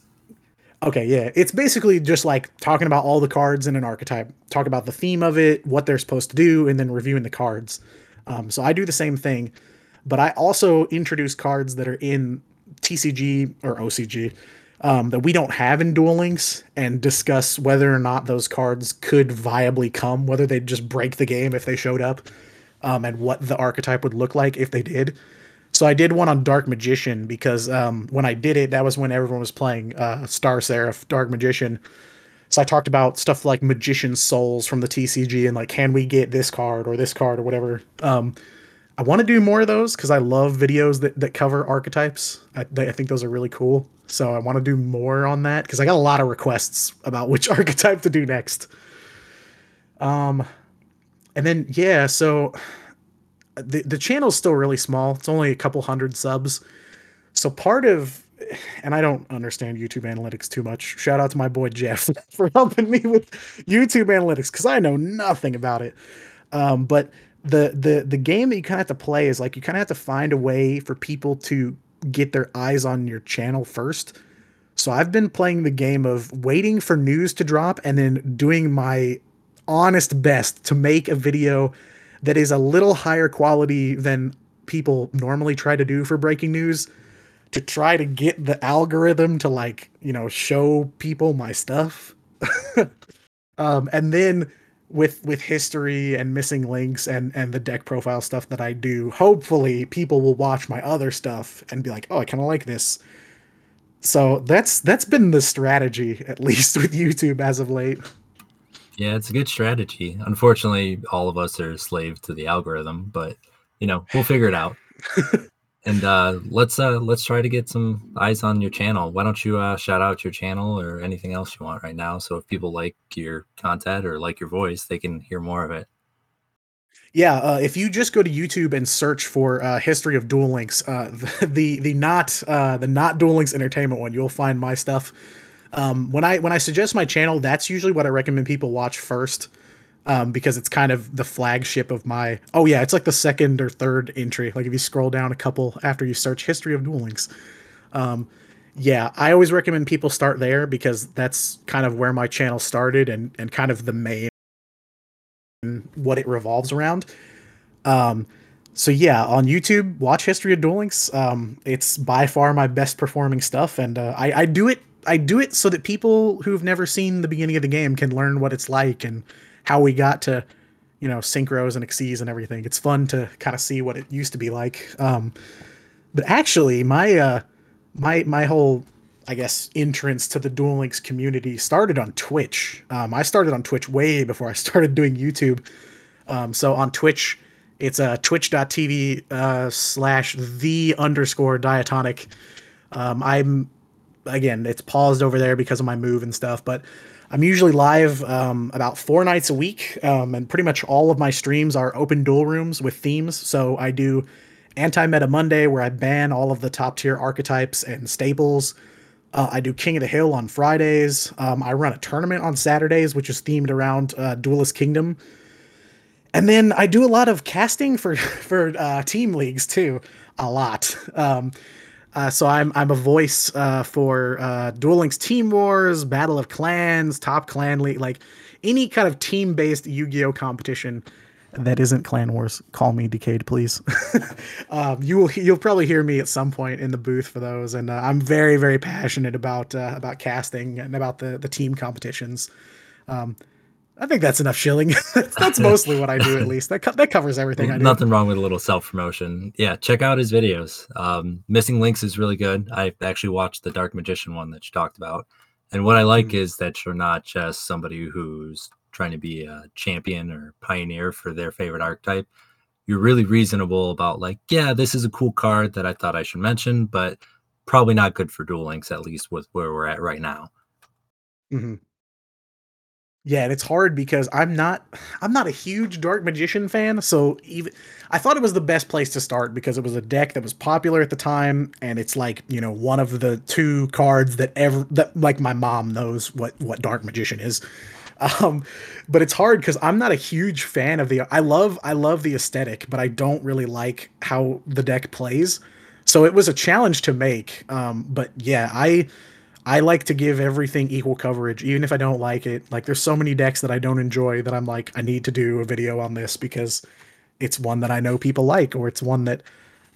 okay. Yeah, it's basically just like talking about all the cards in an archetype, talk about the theme of it, what they're supposed to do, and then reviewing the cards. Um, so I do the same thing, but I also introduce cards that are in TCG or OCG um, that we don't have in Duel Links and discuss whether or not those cards could viably come, whether they'd just break the game if they showed up, um, and what the archetype would look like if they did. So I did one on Dark Magician because um, when I did it, that was when everyone was playing uh, Star Seraph, Dark Magician. So I talked about stuff like Magician Souls from the TCG and like, can we get this card or this card or whatever. Um, I want to do more of those because I love videos that, that cover archetypes. I, I think those are really cool. So I want to do more on that because I got a lot of requests about which *laughs* archetype to do next. Um, and then yeah, so the the channel's still really small. It's only a couple hundred subs. So part of and I don't understand YouTube analytics too much. Shout out to my boy Jeff *laughs* for helping me with YouTube analytics because I know nothing about it. Um, but the the the game that you kind of have to play is like you kind of have to find a way for people to get their eyes on your channel first. So I've been playing the game of waiting for news to drop and then doing my honest best to make a video that is a little higher quality than people normally try to do for breaking news to try to get the algorithm to like, you know, show people my stuff. *laughs* um, and then with with history and missing links and and the deck profile stuff that I do, hopefully people will watch my other stuff and be like, "Oh, I kind of like this." So that's that's been the strategy at least *laughs* with YouTube as of late. Yeah, it's a good strategy. Unfortunately, all of us are slave to the algorithm, but you know, we'll figure it out. *laughs* and uh, let's uh, let's try to get some eyes on your channel. Why don't you uh, shout out your channel or anything else you want right now? So if people like your content or like your voice, they can hear more of it. Yeah, uh, if you just go to YouTube and search for uh, "History of Duel Links," uh, *laughs* the, the not uh, the not Duel Links Entertainment one, you'll find my stuff. Um, when I when I suggest my channel, that's usually what I recommend people watch first um, because it's kind of the flagship of my. Oh yeah, it's like the second or third entry. Like if you scroll down a couple after you search history of Duel Links. Um, yeah, I always recommend people start there because that's kind of where my channel started and and kind of the main what it revolves around. Um, so yeah, on YouTube, watch History of Duel Links. Um, it's by far my best performing stuff, and uh, I, I do it. I do it so that people who've never seen the beginning of the game can learn what it's like and how we got to, you know, synchros and Xyz and everything. It's fun to kind of see what it used to be like. Um, but actually, my uh, my my whole I guess entrance to the Duel Links community started on Twitch. Um, I started on Twitch way before I *laughs* started doing YouTube. Um, so on Twitch, it's uh, twitch.tv uh, slash the underscore diatonic. Um, I'm again, it's paused over there because of my move and stuff, but I'm usually live um, about four nights a week, um, and pretty much all of my streams are open duel rooms with themes. So I do Anti Meta Monday, where I ban all of the top tier archetypes and staples. Uh, I do King of the Hill on Fridays. Um, I run a tournament on Saturdays, which is themed around uh, Duelist Kingdom. And then I do a lot of casting for *laughs* for uh, team leagues too, a lot. Uh, so I'm I'm a voice uh, for uh, Duel Links Team Wars, Battle of Clans, Top Clan League, like any kind of team based Yu Gi Oh competition that isn't Clan Wars. Call me Decayed, please. *laughs* um, you will you'll probably hear me at some point in the booth for those, and uh, I'm very very passionate about uh, about casting and about the the team competitions. Um, I think that's enough shilling. *laughs* that's *laughs* mostly what I do, at least. That co- that covers everything I do. Nothing wrong with a little self promotion. Yeah, check out his videos. Um, Missing Links is really good. I actually watched the Dark Magician one that you talked about, and what I like mm-hmm. is that you're not just somebody who's trying to be a champion or pioneer for their favorite archetype. You're really reasonable about like, yeah, this is a cool card that I thought I should mention, but probably not good for Duel Links, at least with where we're at right now. Mm-hmm. Yeah, and it's hard because I'm not I'm not a huge Dark Magician fan, so even I thought it was the best place to start because it was a deck that was popular at the time and it's like, you know, one of the two cards that ever that like my mom knows what what Dark Magician is. *laughs* Um, but it's hard because I'm not a huge fan of the. I love I love the aesthetic, but I don't really like how the deck plays. So it was a challenge to make. Um, but yeah, I I like to give everything equal coverage, even if I don't like it. Like there's so many decks that I don't enjoy that I'm like I need to do a video on this because it's one that I know people like, or it's one that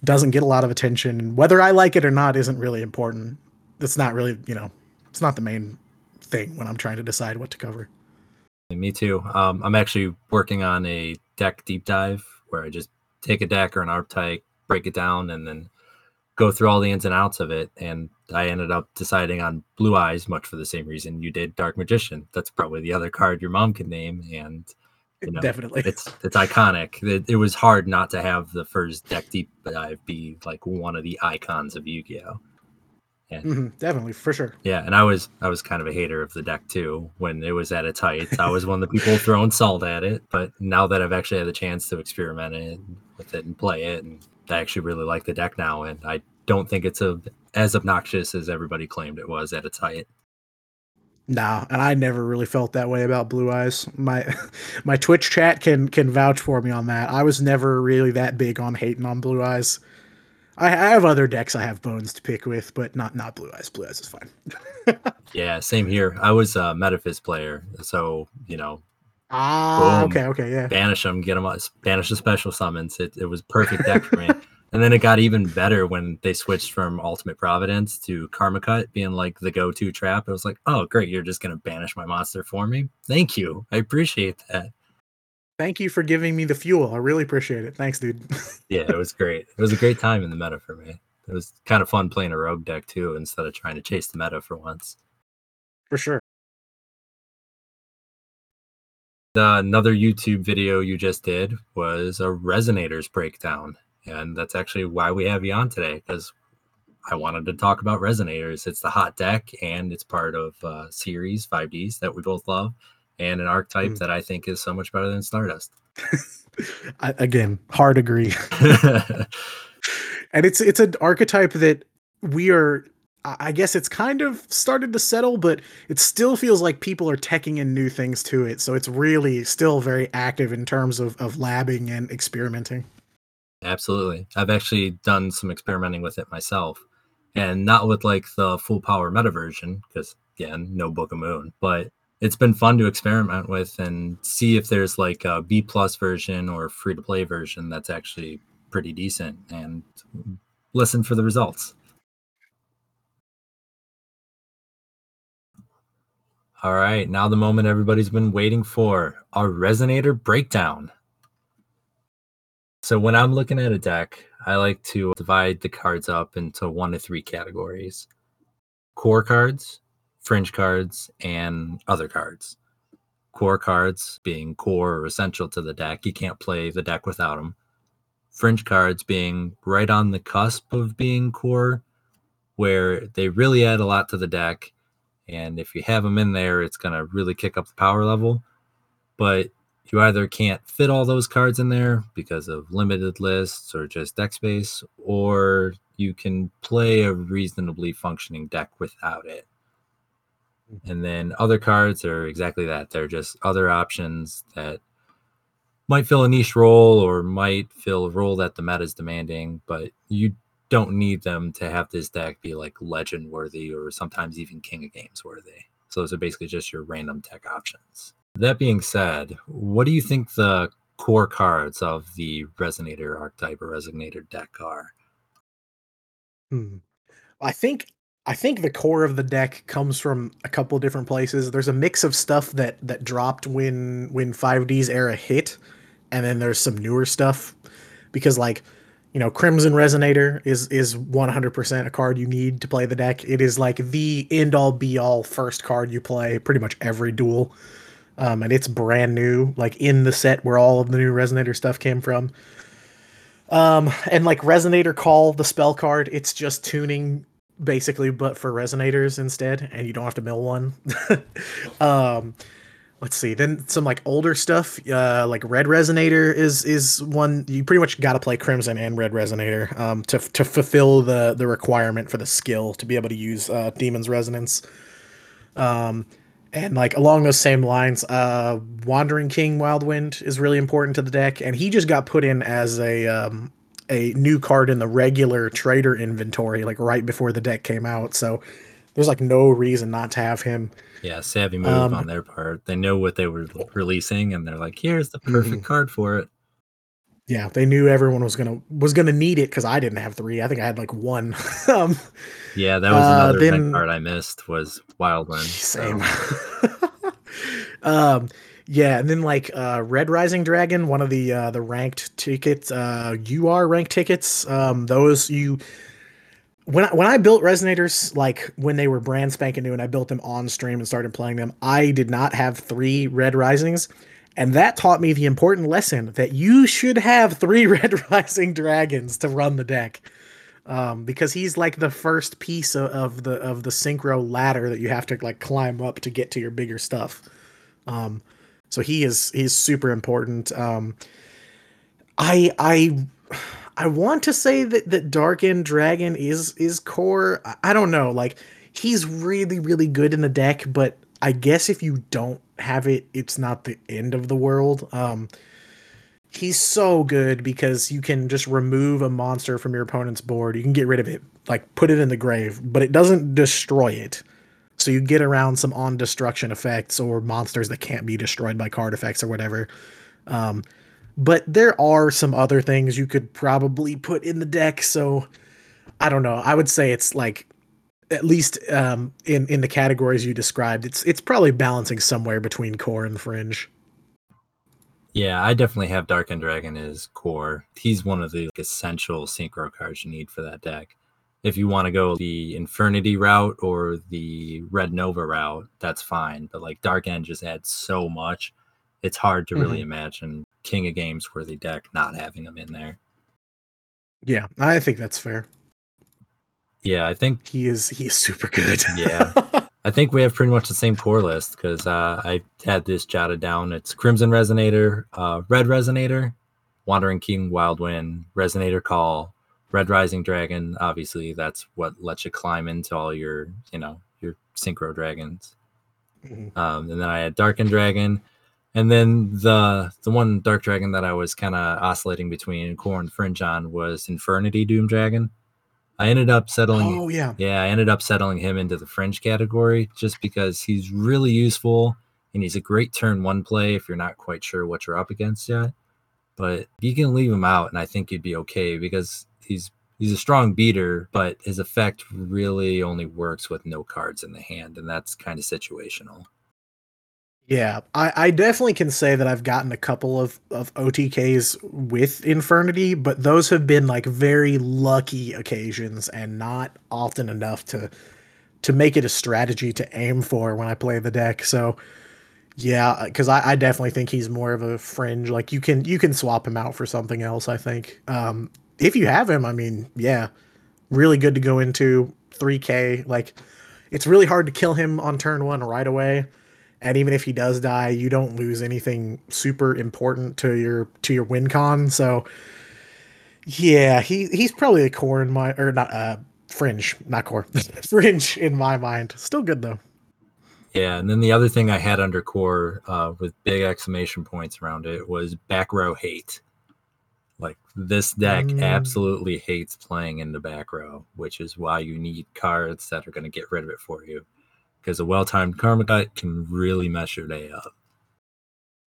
doesn't get a lot of attention. Whether I like it or not isn't really important. It's not really you know it's not the main thing when I'm trying to decide what to cover. Me too. Um, I'm actually working on a deck deep dive where I just take a deck or an archetype, break it down, and then go through all the ins and outs of it. And I ended up deciding on Blue Eyes, much for the same reason you did Dark Magician. That's probably the other card your mom can name, and you know, definitely it's it's iconic. It, it was hard not to have the first deck deep dive be like one of the icons of Yu-Gi-Oh. And, mm-hmm, definitely for sure. Yeah, and I was I was kind of a hater of the deck too when it was at its height. I was one of the people *laughs* throwing salt at it, but now that I've actually had the chance to experiment it with it and play it, and I actually really like the deck now, and I don't think it's a, as obnoxious as everybody claimed it was at its height. Nah, and I never really felt that way about Blue Eyes. My *laughs* my Twitch chat can can vouch for me on that. I was never really that big on hating on Blue Eyes. I, I have other decks I have bones to pick with, but not not Blue Eyes. Blue Eyes is fine. *laughs* yeah, same here. I was a Metaphys player, so you know. Ah, boom, okay, okay, yeah. Banish them, get them, banish the special summons. It, it was perfect deck for me. *laughs* And then it got even better when they switched from Ultimate Providence to Karma Cut being like the go-to trap. It was like, oh great, you're just gonna banish my monster for me. Thank you. I appreciate that. Thank you for giving me the fuel. I really appreciate it. Thanks, dude. *laughs* yeah, it was great. It was a great time in the meta for me. It was kind of fun playing a rogue deck too, instead of trying to chase the meta for once. For sure. Uh, another YouTube video you just did was a resonators breakdown. And that's actually why we have you on today, because I wanted to talk about resonators. It's the hot deck and it's part of uh, series 5Ds that we both love and an archetype mm. that I think is so much better than Stardust. *laughs* I, again, hard agree. *laughs* and it's it's an archetype that we are I guess it's kind of started to settle, but it still feels like people are teching in new things to it. So it's really still very active in terms of, of labbing and experimenting. Absolutely. I've actually done some experimenting with it myself. And not with like the full power meta version, because again, no Book of Moon, but it's been fun to experiment with and see if there's like a B plus version or free to play version that's actually pretty decent and listen for the results. All right, now the moment everybody's been waiting for our resonator breakdown. So when I'm looking at a deck, I like to divide the cards up into one to three categories. Core cards, fringe cards, and other cards. Core cards being core or essential to the deck. You can't play the deck without them. Fringe cards being right on the cusp of being core, where they really add a lot to the deck. And if you have them in there, it's going to really kick up the power level. But you either can't fit all those cards in there because of limited lists or just deck space, or you can play a reasonably functioning deck without it. Mm-hmm. And then other cards are exactly that. They're just other options that might fill a niche role or might fill a role that the meta is demanding, but you don't need them to have this deck be like legend worthy or sometimes even king of games worthy. So those are basically just your random tech options. That being said, what do you think the core cards of the Resonator archetype or Resonator deck are? Hmm. I think I think the core of the deck comes from a couple different places. There's a mix of stuff that that dropped when when 5D's era hit, and then there's some newer stuff because like you know Crimson Resonator is is 100% a card you need to play the deck. It is like the end all be all first card you play pretty much every duel. Um, and it's brand new, like in the set where all of the new Resonator stuff came from. Um, and like Resonator Call, the spell card, it's just tuning basically, but for resonators instead, and you don't have to mill one. *laughs* um, let's see. Then some like older stuff, uh, like Red Resonator is is one you pretty much got to play Crimson and Red Resonator um, to to fulfill the the requirement for the skill to be able to use uh, Demon's Resonance. Um, and like along those same lines, uh, Wandering King Wildwind is really important to the deck, and he just got put in as a um, a new card in the regular trader inventory, like right before the deck came out. So there's like no reason not to have him. Yeah, savvy move um, on their part. They know what they were releasing, and they're like, "Here's the perfect mm-hmm. card for it." Yeah, they knew everyone was gonna was gonna need it because I didn't have three. I think I had like one. *laughs* um, yeah, that was uh, another uh, then, card I missed was Wildwind. Same. So. *laughs* um, yeah, and then like uh, Red Rising Dragon, one of the uh, the ranked tickets, uh, UR ranked tickets. Um, those you when I, when I built resonators, like when they were brand spanking new, and I built them on stream and started playing them, I did not have three Red Risings, and that taught me the important lesson that you should have three *laughs* Red Rising dragons to run the deck, um, because he's like the first piece of, of, the of the synchro ladder that you have to like climb up to get to your bigger stuff. Um, so he is he's super important. Um, I I I want to say that that Dark-End Dragon is is core. I don't know. Like he's really really good in the deck, but I guess if you don't have it, it's not the end of the world. Um, he's so good because you can just remove a monster from your opponent's board. You can get rid of it, like put it in the grave, but it doesn't destroy it. So you get around some on destruction effects or monsters that can't be destroyed by card effects or whatever. Um, but there are some other things you could probably put in the deck. So I don't know. I would say it's like at least um, in in the categories you described, it's it's probably balancing somewhere between core and fringe. Yeah, I definitely have Dark-End Dragon as core. He's one of the like, essential synchro cards you need for that deck. If you want to go the Infernity route or the Red Nova route, that's fine. But like Dark End just adds so much, it's hard to really mm-hmm. imagine King of Games worthy deck not having him in there. Yeah, I think that's fair. Yeah, I think he is he is super good. yeah. *laughs* I think we have pretty much the same core list because uh, I had this jotted down. It's Crimson Resonator, uh, Red Resonator, Wandering King Wildwind, Resonator Call, Red Rising Dragon. Obviously, that's what lets you climb into all your, you know, your synchro dragons. Mm-hmm. Um, and then I had Dark-End Dragon, and then the the one dark dragon that I was kind of oscillating between core and fringe on was Infernity Doom Dragon. I ended up settling. Oh yeah, yeah. I ended up settling him into the fringe category just because he's really useful and he's a great turn one play if you're not quite sure what you're up against yet. But you can leave him out, and I think you'd be okay because he's he's a strong beater, but his effect really only works with no cards in the hand, and that's kind of situational. Yeah, I, I definitely can say that I've gotten a couple of, of OTKs with Infernity, but those have been like very lucky occasions and not often enough to to make it a strategy to aim for when I play the deck. So yeah, because I, I definitely think he's more of a fringe. Like you can you can swap him out for something else. I think um, if you have him, I mean, yeah, really good to go into 3K. Like it's really hard to kill him on turn one right away and even if he does die, you don't lose anything super important to your to your win con. So yeah, he he's probably a core in my or not uh fringe, not core. *laughs* fringe in my mind. Still good though. Yeah, and then the other thing I had under core uh, with big exclamation points around it was back row hate. Like this deck mm. absolutely hates playing in the back row, which is why you need cards that are going to get rid of it for you because a well-timed karma cut can really mess your day up.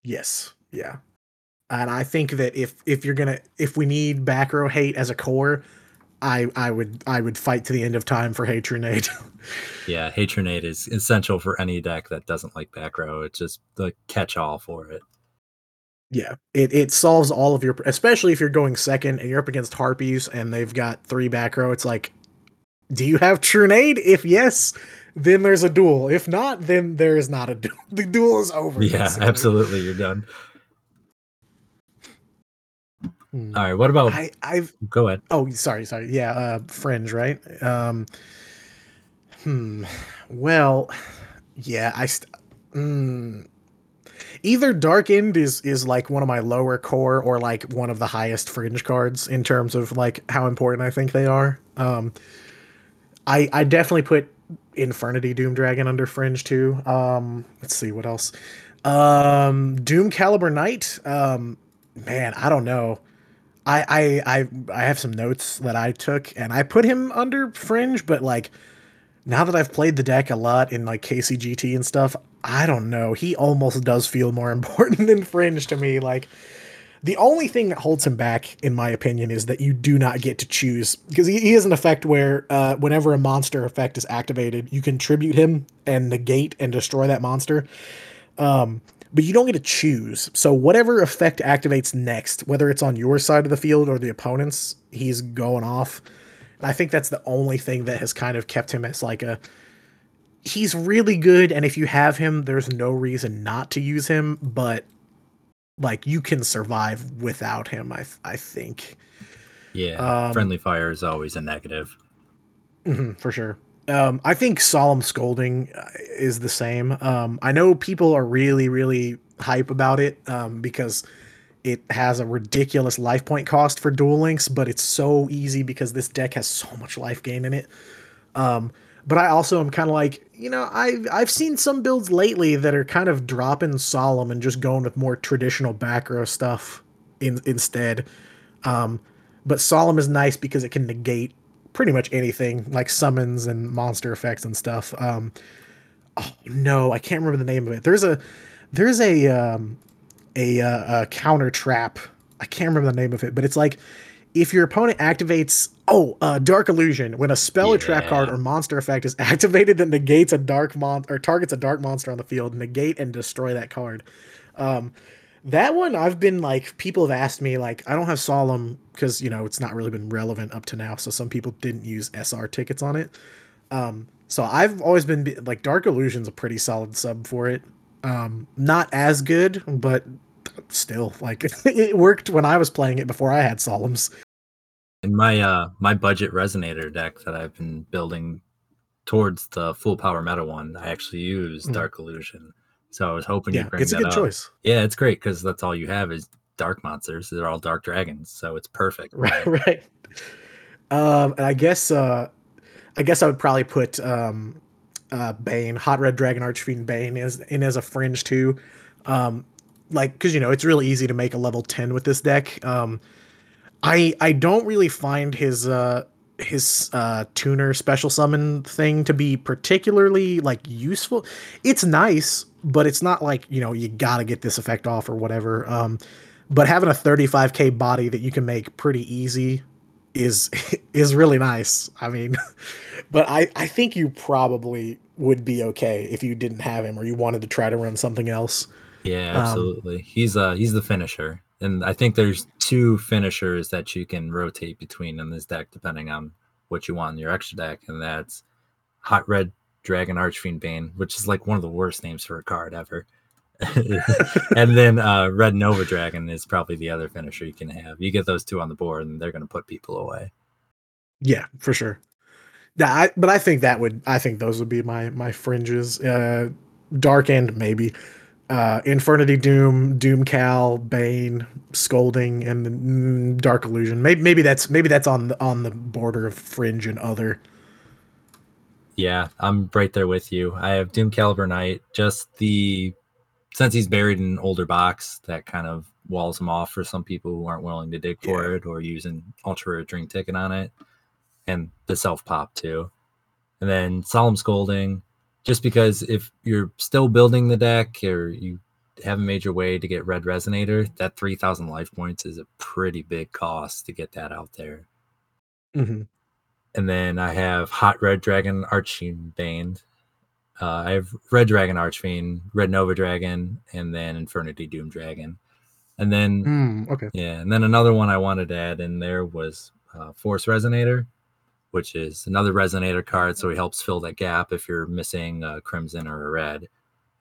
Yes, yeah, and I think that if if you're gonna if we need back row hate as a core, I I would I would fight to the end of time for Trunade. *laughs* yeah, Trunade is essential for any deck that doesn't like back row. It's just the catch-all for it. Yeah, it, it solves all of your, especially if you're going second and you're up against Harpies and they've got three back row. It's like, do you have Trunade? If yes, then there's a duel. If not, then there is not a duel. *laughs* The duel is over. Yeah, basically. absolutely. You're done. Hmm. All right. What about? I, I've go ahead. Oh, sorry, sorry. Yeah, uh, Fringe, right? Um, hmm. Well, yeah. I. St- mm, either Dark End is is like one of my lower core or like one of the highest Fringe cards in terms of like how important I think they are. Um, I I definitely put Infernity Doom Dragon under Fringe too. Um, let's see what else. Um, Doom Caliber Knight. Um, man, I don't know. I, I I I have some notes that I took, and I put him under Fringe, but like now that I've played the deck a lot in like KCGT and stuff, I don't know. He almost does feel more *laughs* important than Fringe to me. Like the only thing that holds him back, in my opinion, is that you do not get to choose because he, he has an effect where uh, whenever a monster effect is activated, you can tribute him and negate and destroy that monster. Um, but you don't get to choose. So whatever effect activates next, whether it's on your side of the field or the opponent's, he's going off. And I think that's the only thing that has kind of kept him as like a he's really good and if you have him there's no reason not to use him, but like you can survive without him, I I think. Yeah. Um, friendly fire is always a negative. Mm-hmm, for sure. Um, I think solemn scolding uh, is the same. Um, I know people are really, really hype about it um, because it has a ridiculous life point cost for Duel Links, but it's so easy because this deck has so much life gain in it. Um, but I also am kind of like, you know, I've I've seen some builds lately that are kind of dropping solemn and just going with more traditional back row stuff in instead. Um, but solemn is nice because it can negate pretty much anything like summons and monster effects and stuff. Um, oh no, I can't remember the name of it. There's a there's a um, a, uh, a counter trap. I can't remember the name of it, but it's like if your opponent activates oh uh, dark illusion when a spell yeah. or trap card or monster effect is *laughs* activated that negates a dark mon or targets a dark monster on the field negate and destroy that card. Um, that one I've been like people have asked me like I don't have solemn because you know it's not really been relevant up to now so some people didn't use SR tickets on it. Um, so I've always been like Dark Illusion's a pretty solid sub for it. Um, not as good but still like *laughs* it worked when I was playing it before I had solemns in my uh my budget resonator deck that I've been building towards the full power meta one I actually use mm. Dark Illusion so I was hoping yeah, you bring it's a good up. choice. Yeah, it's great because that's all you have is dark monsters. They're all dark dragons, so it's perfect. Right, *laughs* right. Um, and I guess uh, I guess I would probably put um, uh, Bane, Hot Red Dragon Archfiend Bane, is in as a fringe too. Um, like because you know it's really easy to make a level ten with this deck. Um, I I don't really find his uh his uh tuner special summon thing to be particularly like useful. It's nice, but it's not like you know you got to get this effect off or whatever. Um, but having a 35k body that you can make pretty easy is *laughs* is really nice. I mean, *laughs* but I I think you probably would be okay if you didn't have him or you wanted to try to run something else. Yeah, um, absolutely. Um, he's uh he's the finisher. And I think there's two finishers that you can rotate between in this deck depending on what you want in your extra deck, and that's Hot Red Dragon Archfiend Bane, which is like one of the worst names for a card ever. *laughs* and then uh, Red Nova Dragon is probably the other finisher you can have. You get those two on the board, and they're going to put people away. Yeah, for sure. Yeah, I, but I think that would. I think those would be my my fringes. Uh, Dark End maybe. Uh, Infernity Doom, Doom Cal, Bane, Scolding, and mm, Dark Illusion. Maybe maybe that's maybe that's on the on the border of fringe and other. Yeah, I'm right there with you. I have Doom Caliber Knight. Just the since he's buried in an older box, that kind of walls him off for some people who aren't willing to dig for yeah. it or using ultra rare drink ticket on it, and the self pop too. And then Solemn Scolding, just because if you're still building the deck or you haven't made your way to get Red Resonator, that 3,000 life points is a pretty big cost to get that out there. Mm-hmm and then I have Hot Red Dragon Archfiend Bane. Uh, I have Red Dragon Archfiend, Red Nova Dragon, and then Infernity Doom Dragon. And then, mm, okay, yeah, and then another one I wanted to add in there was uh, Force Resonator, which is another Resonator card. So he helps fill that gap if you're missing a Crimson or a Red.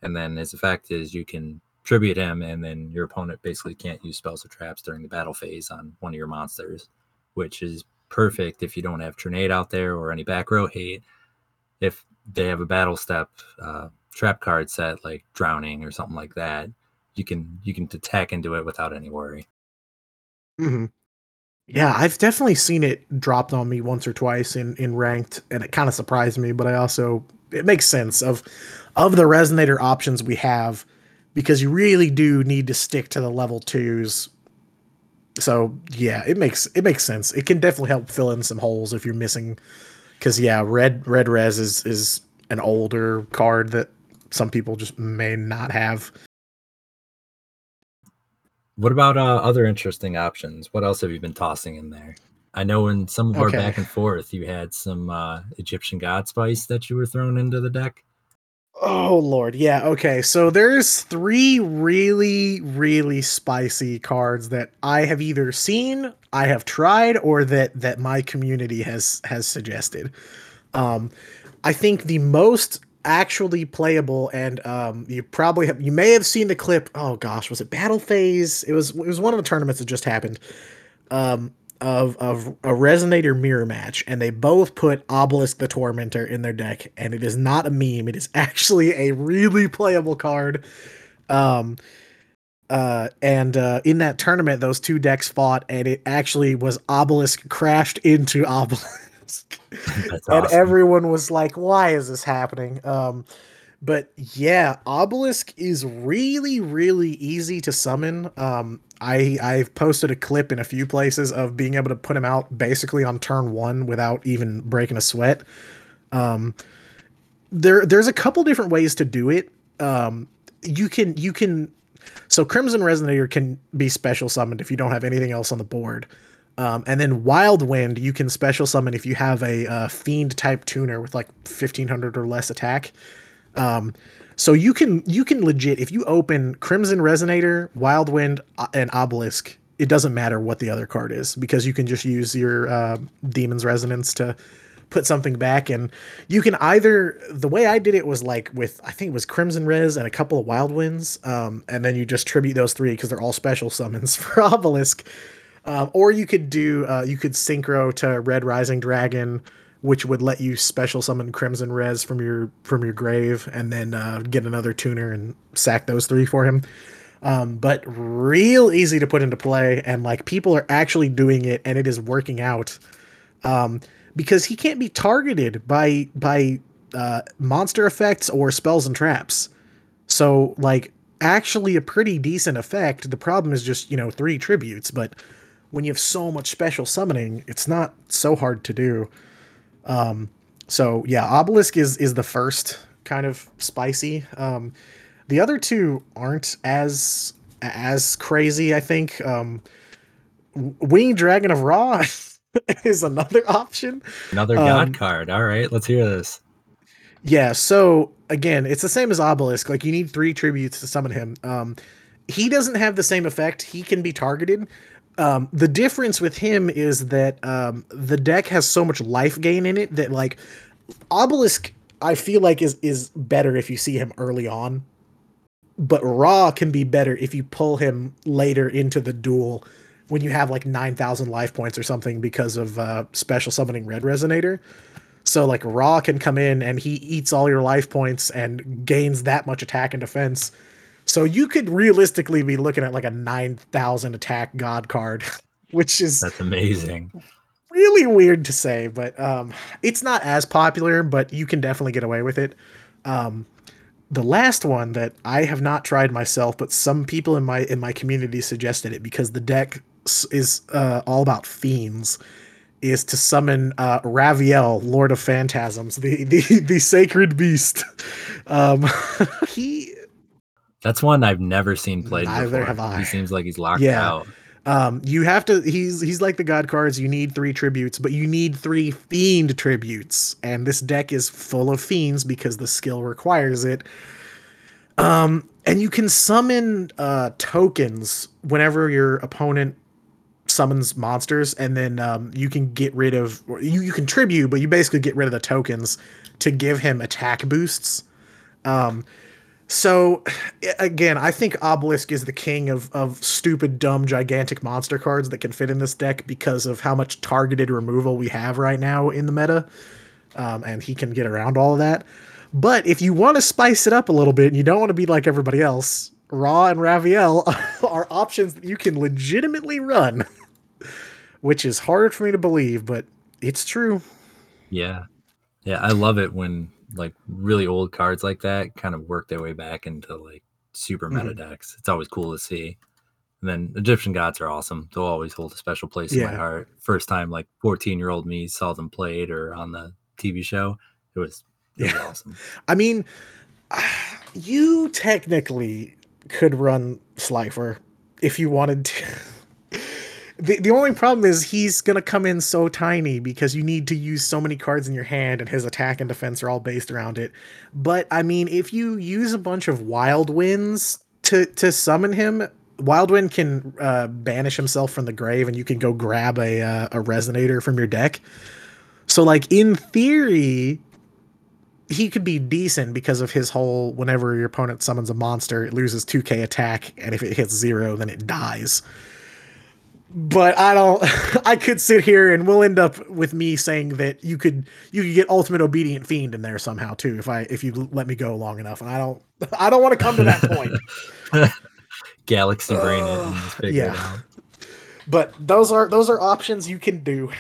And then his effect is you can tribute him, and then your opponent basically can't use spells or traps during the battle phase on one of your monsters, which is perfect if you don't have Trunade out there or any back row hate. If they have a battle step uh, trap card set like drowning or something like that, you can you can attack into it without any worry. Mm-hmm. Yeah, I've definitely seen it dropped on me once or twice in in ranked, and it kind of surprised me. But I also it makes sense of of the resonator options we have because you really do need to stick to the level twos. So yeah, it makes it makes sense. It can definitely help fill in some holes if you're missing. Because yeah, red red res is is an older card that some people just may not have. What about uh, other interesting options? What else have you been tossing in there? I know in some of our Okay. back and forth, you had some uh, Egyptian God Spice that you were throwing into the deck. Oh lord, yeah, okay. So there's three really really spicy cards that I have either seen, I have tried or that that my community has has suggested. Um I think the most actually playable and um you probably have you may have seen the clip. Oh gosh, was it Battle Phase? It was it was one of the tournaments that just happened. Um of of a resonator mirror match and they both put obelisk the tormentor in their deck and it is not a meme it is actually a really playable card um uh and uh in that tournament those two decks fought and it actually was obelisk crashed into obelisk *laughs* That's and awesome. everyone was like why is this happening? Um but yeah obelisk is really really easy to summon. Um i i've posted a clip in a few places of being able to put him out basically on turn one without even breaking a sweat. Um there there's a couple different ways to do it. Um you can you can so crimson resonator can be special summoned if you don't have anything else on the board um, and then Wild Wind, you can special summon if you have a uh, fiend type tuner with like 1500 or less attack. Um, so you can you can legit if you open Crimson Resonator, Wild Wind, uh, and Obelisk, it doesn't matter what the other card is because you can just use your uh, Demon's Resonance to put something back, and you can either the way I did it was like with I think it was Crimson Res and a couple of Wild Winds, um, and then you just tribute those three because they're all special summons *laughs* for Obelisk. Um, or you could do uh, you could synchro to Red Rising Dragon, which would let you special summon Crimson Res from your from your grave, and then uh, get another tuner and sack those three for him. Um, but real easy to put into play, and like people are actually doing it, and it is working out. Um, because he can't be targeted by by uh, monster effects or spells and traps. So like actually a pretty decent effect. The problem is just you know three tributes, but when you have so much special summoning, it's not so hard to do. Um, so yeah, obelisk is is the first kind of spicy. Um, the other two aren't as as crazy. I think um, winged dragon of Ra *laughs* is another option. Another God Um, card. All right, let's hear this. Yeah, so again, it's the same as Obelisk. Like you need three tributes to summon him. Um, he doesn't have the same effect. He can be targeted. Um, the difference with him is that um, the deck has so much life gain in it that like Obelisk, I feel like is is better if you see him early on, but Ra can be better if you pull him later into the duel when you have like nine thousand life points or something because of uh, special summoning Red Resonator. So like Ra can come in and he eats all your life points and gains that much attack and defense. So you could realistically be looking at like a 9000 attack god card, *laughs* which is That's amazing. really weird to say, but um it's not as popular, but you can definitely get away with it. Um the last one that I have not tried myself, but some people in my in my community suggested it because the deck is uh, all about fiends is to summon uh, Raviel, Lord of Phantasms, the *laughs* the, the sacred beast. Um, *laughs* he That's one I've never seen played Neither before. have I. He seems like he's locked Yeah. out. um, you have to he's he's like the god cards. You need three tributes, but you need three fiend tributes, and this deck is full of fiends because the skill requires it. Um, and you can summon uh tokens whenever your opponent summons monsters, and then um, you can get rid of you you can tribute, but you basically get rid of the tokens to give him attack boosts. Um, so *sighs* again, I think Obelisk is the king of of stupid, dumb, gigantic monster cards that can fit in this deck because of how much targeted removal we have right now in the meta, um, and he can get around all of that. But if you want to spice it up a little bit and you don't want to be like everybody else, Ra and Raviel *laughs* are options that you can legitimately run *laughs* which is hard for me to believe, but it's true. Yeah. Yeah, I love it when like really old cards like that kind of work their way back into like super meta Mhm. decks. It's always cool to see. And then Egyptian gods are awesome. They'll always hold a special place in my heart. First time like 14 year old me saw them played or on the TV show, it was it was Yeah. awesome. I mean, *sighs* you technically could run Slifer if you wanted to. *laughs* The, the only problem is he's gonna come in so tiny because you need to use so many cards in your hand and his attack and defense are all based around it. But I mean, if you use a bunch of wild winds to to summon him, Wild Wind can uh, banish himself from the grave, and you can go grab a uh, a resonator from your deck. So, like in theory, he could be decent because of his whole whenever your opponent summons a monster, it loses 2k attack, and if it hits zero, then it dies. But I don't *laughs* I could sit here and we'll end up with me saying that you could you could get ultimate obedient fiend in there somehow too if I if you let me go long enough. And I don't *laughs* I don't want to come to that point. *laughs* Galaxy brain it and Ugh, just figure it yeah. But those are those are options you can do.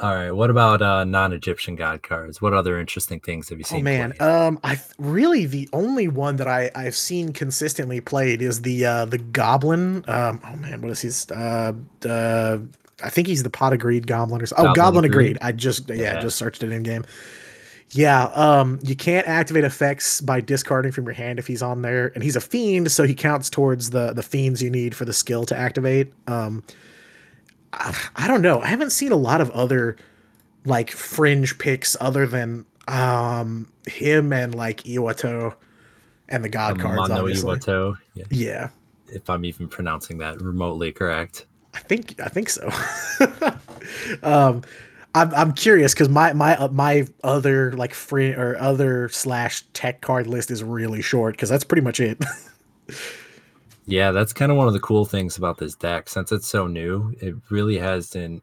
All right. What about uh non-Egyptian god cards? What other interesting things have you seen? Oh man, played? um, I really the only one that I I've seen consistently played is the uh the Goblin. Um, oh man, what is his? Uh, uh, I think he's the Pot of Greed Goblin or something. Oh, Goblin Goblin of of Greed. Greed? I just yeah, Yeah. just searched it in game. Yeah, um, you can't activate effects by discarding from your hand if he's on there, and he's a fiend, so he counts towards the the fiends you need for the skill to activate. Um, I, I don't know. I haven't seen a lot of other like fringe picks other than um him and like Iwato and the God cards. Mono obviously. Iwato. Yeah. Yeah, If I'm even pronouncing that remotely correct. I think I think so. *laughs* um, I'm I'm curious because my my uh, my other like free or other slash tech card list is really short because that's pretty much it. *laughs* Yeah, that's kind of one of the cool things about this deck. Since it's so new, it really hasn't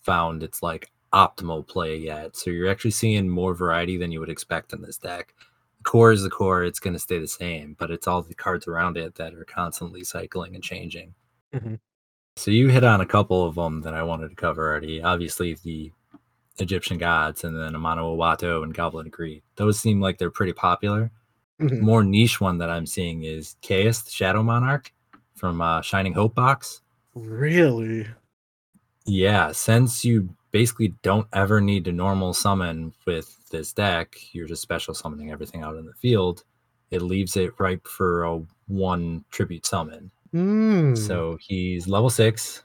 found its like optimal play yet. So you're actually seeing more variety than you would expect in this deck. The core is the core, it's going to stay the same, but it's all the cards around it that are constantly cycling and changing. Mhm. So you hit on a couple of them that I wanted to cover already. Obviously, the Egyptian gods and then Amano Iwato and Goblin of Greed. Those seem like they're pretty popular Mhm. more niche one that I'm seeing is Chaos, the Shadow Monarch from uh, Shining Hope box. Really? Yeah, since you basically don't ever need to normal summon with this deck, you're just special summoning everything out in the field. It leaves it ripe for a one tribute summon. Mm. So he's level six,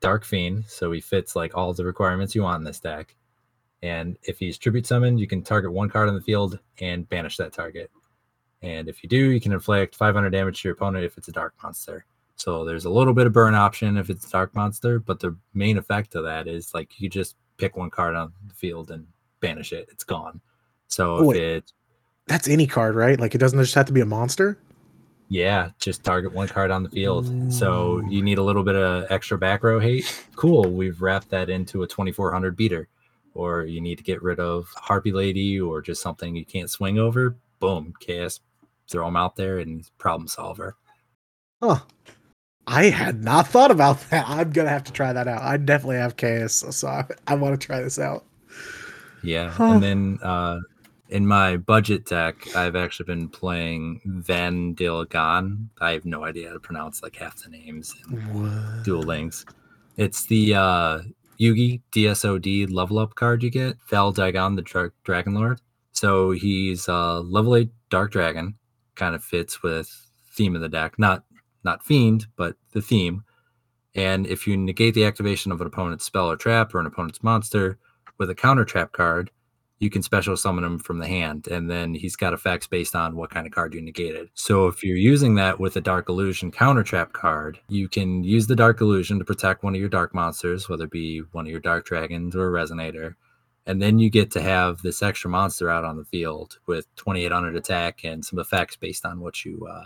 Dark Fiend. So he fits like all the requirements you want in this deck. And if he's tribute summoned, you can target one card on the field and banish that target. And if you do, you can inflict 500 damage to your opponent if it's a dark monster. So there's a little bit of burn option if it's a dark monster, but the main effect of that is like you just pick one card on the field and banish it. It's gone. So Oh, if it That's any card, right? Like it doesn't just have to be a monster. Yeah, just target one card on the field. So you need a little bit of extra back row hate. Cool. We've wrapped that into a 2400 beater. Or you need to get rid of Harpie Lady or just something you can't swing over. Boom, KS. Throw him out there and he's problem solver. Huh. I had not thought about *laughs* that. I'm gonna have to try that out. I definitely have chaos, so, I, I want to try this out. Yeah. Huh. And then uh, in my budget deck, I've actually been playing Van Dilgan. I have no idea how to pronounce like half the names. And What? Duel Links. It's the uh, Yugi DSOD level up card you get. Val Dagon, the Dra- Dragon Lord. So he's uh, level eight Dark Dragon. Kind of fits with theme of the deck. Not not fiend, but the theme. And if you negate the activation of an opponent's spell or trap or an opponent's monster with a counter trap card, you can special summon him from the hand, and then he's got effects based on what kind of card you negated. So if you're using that with a Dark Illusion counter trap card, you can use the Dark Illusion to protect one of your dark monsters, whether it be one of your Dark Dragons or a Resonator. And then you get to have this extra monster out on the field with 2800 attack and some effects based on what you uh,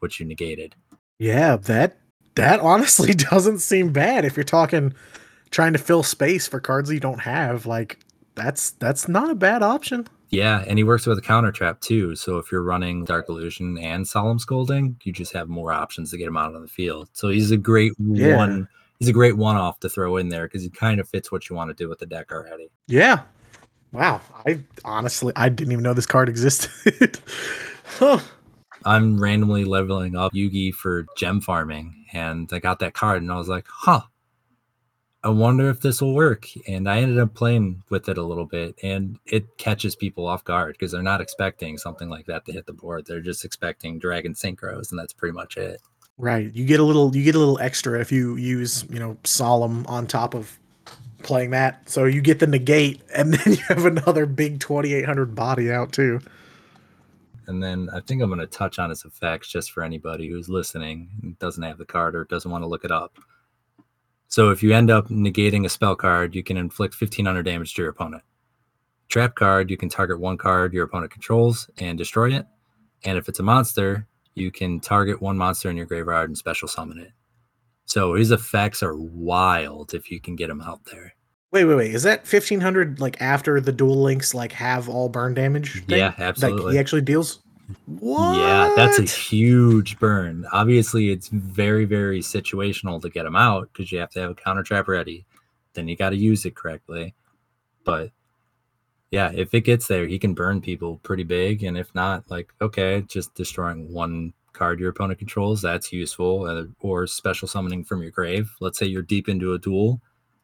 what you negated. Yeah, that that honestly *laughs* doesn't seem bad if you're talking trying to fill space for cards you don't have. Like that's that's not a bad option. Yeah, and he works with a counter trap too. So if you're running Dark Illusion and Solemn Scolding, you just have more options to get him out on the field. So he's a great Yeah. one. He's a great one-off to throw in there because he kind of fits what you want to do with the deck already. Yeah. Wow. I honestly I didn't even know this card existed. *laughs* huh. I'm randomly leveling up Yugi for gem farming, and I got that card, and I was like, huh. I wonder if this will work. And I ended up playing with it a little bit, and it catches people off guard because they're not expecting something like that to hit the board. They're just expecting Dragon Synchros, and that's pretty much it. Right. You get a little you get a little extra if you use, you know, solemn on top of playing that. So you get the negate *laughs* and then you have another big 2800 body out too. And then I think I'm going to touch on its effects just for anybody who's listening and doesn't have the card or doesn't want to look it up. So if you end up negating a spell card, you can inflict 1500 damage to your opponent. Trap card, you can target one card your opponent controls and destroy it. And if it's a monster, you can target one monster in your graveyard and special summon it. So his effects are wild if you can get him out there. Wait, wait, wait. Is that 1500 like after the Duel Links like have all burn damage? thing? Yeah, Like absolutely. he actually deals? What? Yeah, that's a huge burn. Obviously, it's very, very situational to get him out because you have to have a counter trap ready. Then you got to use it correctly. But yeah, if it gets there, he can burn people pretty big. And if not, like, okay, just destroying one card your opponent controls, that's useful. Uh, or special summoning from your grave. Let's say you're deep into a duel,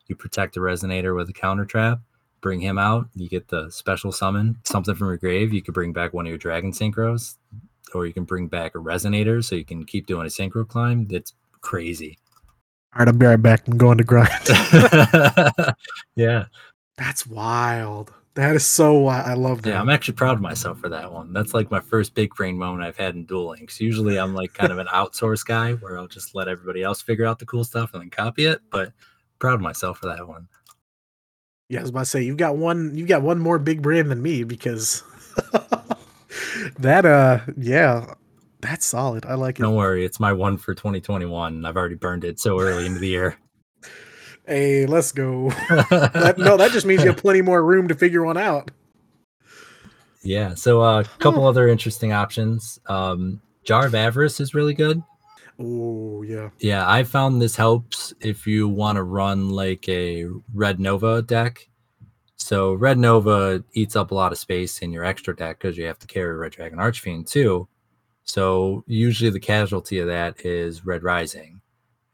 you protect the resonator with a counter trap bring him out. You get the special summon, something from your grave. You could bring back one of your dragon synchros, or you can bring back a resonator so you can keep doing a synchro climb. That's crazy. All right, I'll be right back. I'm going to grind. *laughs* yeah. *laughs* that's wild. That is so wild. I love that. Yeah, I'm actually proud of myself for that one. That's like my first big brain moment I've had in Duel Links. Usually I'm like kind of an outsource guy where I'll just let everybody else figure out the cool stuff and then copy it, but proud of myself for that one. Yeah, I was about to say you've got one you've got one more big brand than me because *laughs* that uh yeah, that's solid. I like it. Don't worry, it's my one for 2021. I've already burned it so early into the year. Hey, let's go. *laughs* That- no, that just means you have plenty more room to figure one out. Yeah. So a couple other interesting options. Um, Jar of Avarice is really good. Oh yeah. Yeah, I found this helps if you want to run like a Red Nova deck. So Red Nova eats up a lot of space in your extra deck because you have to carry Red Dragon Archfiend too. So usually the casualty of that is Red Rising.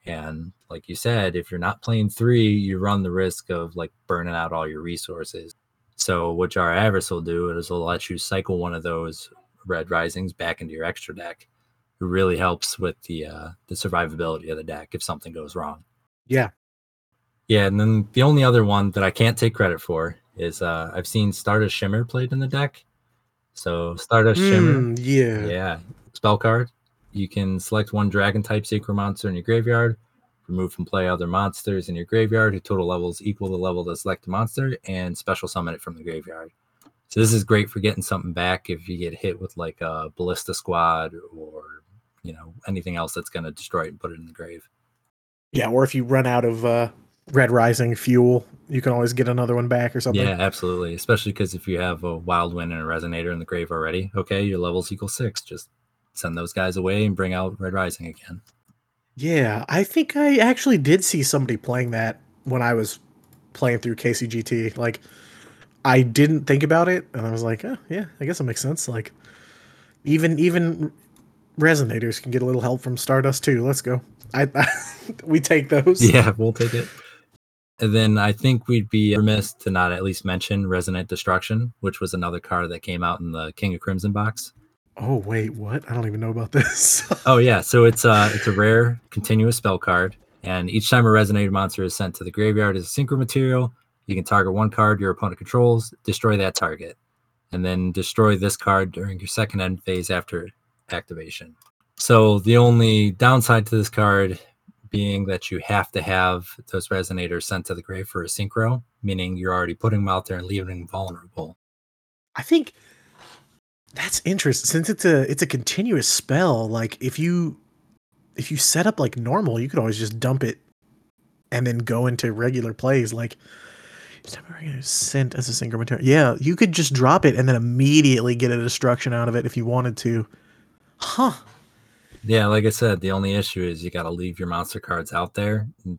And like you said, if you're not playing three, you run the risk of like burning out all your resources. So what Avarice will do is it'll let you cycle one of those Red Risings back into your extra deck. It really helps with the uh, the survivability of the deck if something goes wrong. Yeah. Yeah, and then the only other one that I can't take credit for is uh, I've seen Stardust Shimmer played in the deck. So Stardust Shimmer, Mm, yeah. yeah, spell card. You can select one dragon type synchro monster in your graveyard, remove from play other monsters in your graveyard whose total levels equal the level of the selected monster, and special summon it from the graveyard. So this is great for getting something back if you get hit with like a ballista squad or you know anything else that's going to destroy it and put it in the grave. Yeah, or if you run out of uh Red Rising fuel, you can always get another one back or something. Yeah, absolutely. Especially because if you have a wild wind and a resonator in the grave already, okay, your levels equal six. Just send those guys away and bring out Red Rising again. Yeah, I think I actually did see somebody playing that when I was playing through KCGT. Like, I didn't think about it, and I was like, oh, yeah, I guess it makes sense. Like, even even resonators can get a little help from Stardust too. Let's go. I, *laughs* we take those. Yeah, we'll take it. And then I think we'd be remiss to not at least mention Resonant Destruction, which was another card that came out in the King of Crimson box. Oh wait, what? I don't even know about this. *laughs* Oh yeah, so it's a it's a rare continuous spell card, and each time a Resonator monster is sent to the graveyard as a synchro material, you can target one card your opponent controls, destroy that target, and then destroy this card during your second end phase after activation. So the only downside to this card being that you have to have those resonators sent to the grave for a synchro, meaning you're already putting them out there and leaving them vulnerable. I think that's interesting since it's a it's a continuous spell. Like if you if you set up like normal, you could always just dump it and then go into regular plays. Like sent as a single material. Yeah, you could just drop it and then immediately get a destruction out of it if you wanted to. Huh. Yeah, like I said, the only issue is you got to leave your monster cards out there and,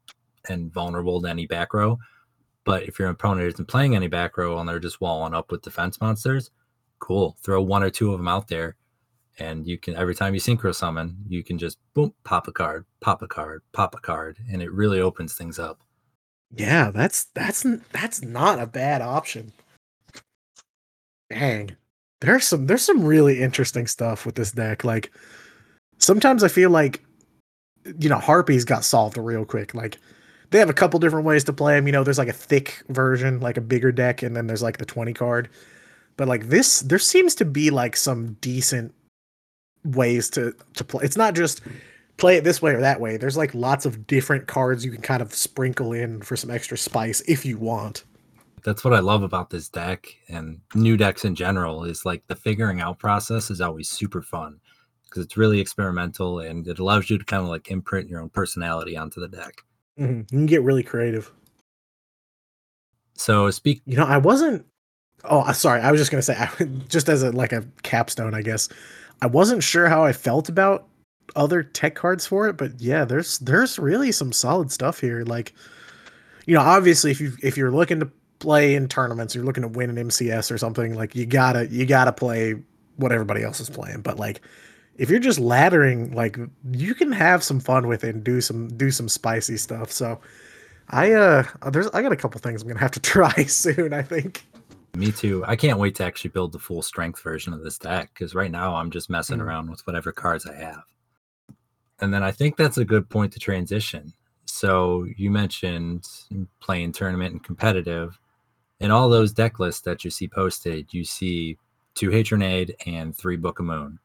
and, vulnerable to any back row. But if your opponent isn't playing any back row and they're just walling up with defense monsters, cool. Throw one or two of them out there, and you can every time you synchro summon, you can just boom, pop a card, pop a card, pop a card, and it really opens things up. Yeah, that's that's that's not a bad option. Dang. There's some there's some really interesting stuff with this deck. Like sometimes I feel like you know, Harpies got solved real quick. Like they have a couple different ways to play them. You know, there's like a thick version, like a bigger deck, and then there's like the 20 card. But like this, there seems to be like some decent ways to to play. It's not just play it this way or that way. There's like lots of different cards you can kind of sprinkle in for some extra spice if you want. That's what I love about this deck and new decks in general is like the figuring out process is always super fun because it's really experimental and it allows you to kind of like imprint your own personality onto the deck. Mm-hmm. You can get really creative. So speak. You know, I wasn't. Oh, sorry. I was just gonna say, *laughs* I, just as a like a capstone, I guess. I wasn't sure how I felt about other tech cards for it, but yeah, there's there's really some solid stuff here. Like, you know, obviously if you if you're looking to play in tournaments, you're looking to win an MCS or something, like you gotta you gotta play what everybody else is playing. But like if you're just laddering, like you can have some fun with it and do some do some spicy stuff. So I uh there's I got a couple things I'm gonna have to *laughs* try soon, I think. Me too. I can't wait to actually build the full strength version of this deck because right now I'm just messing mm. around with whatever cards I have. And then I think that's a good point to transition. So you mentioned playing tournament and competitive. In all those deck lists that you see posted, you see two Trunade and three Book of Moon.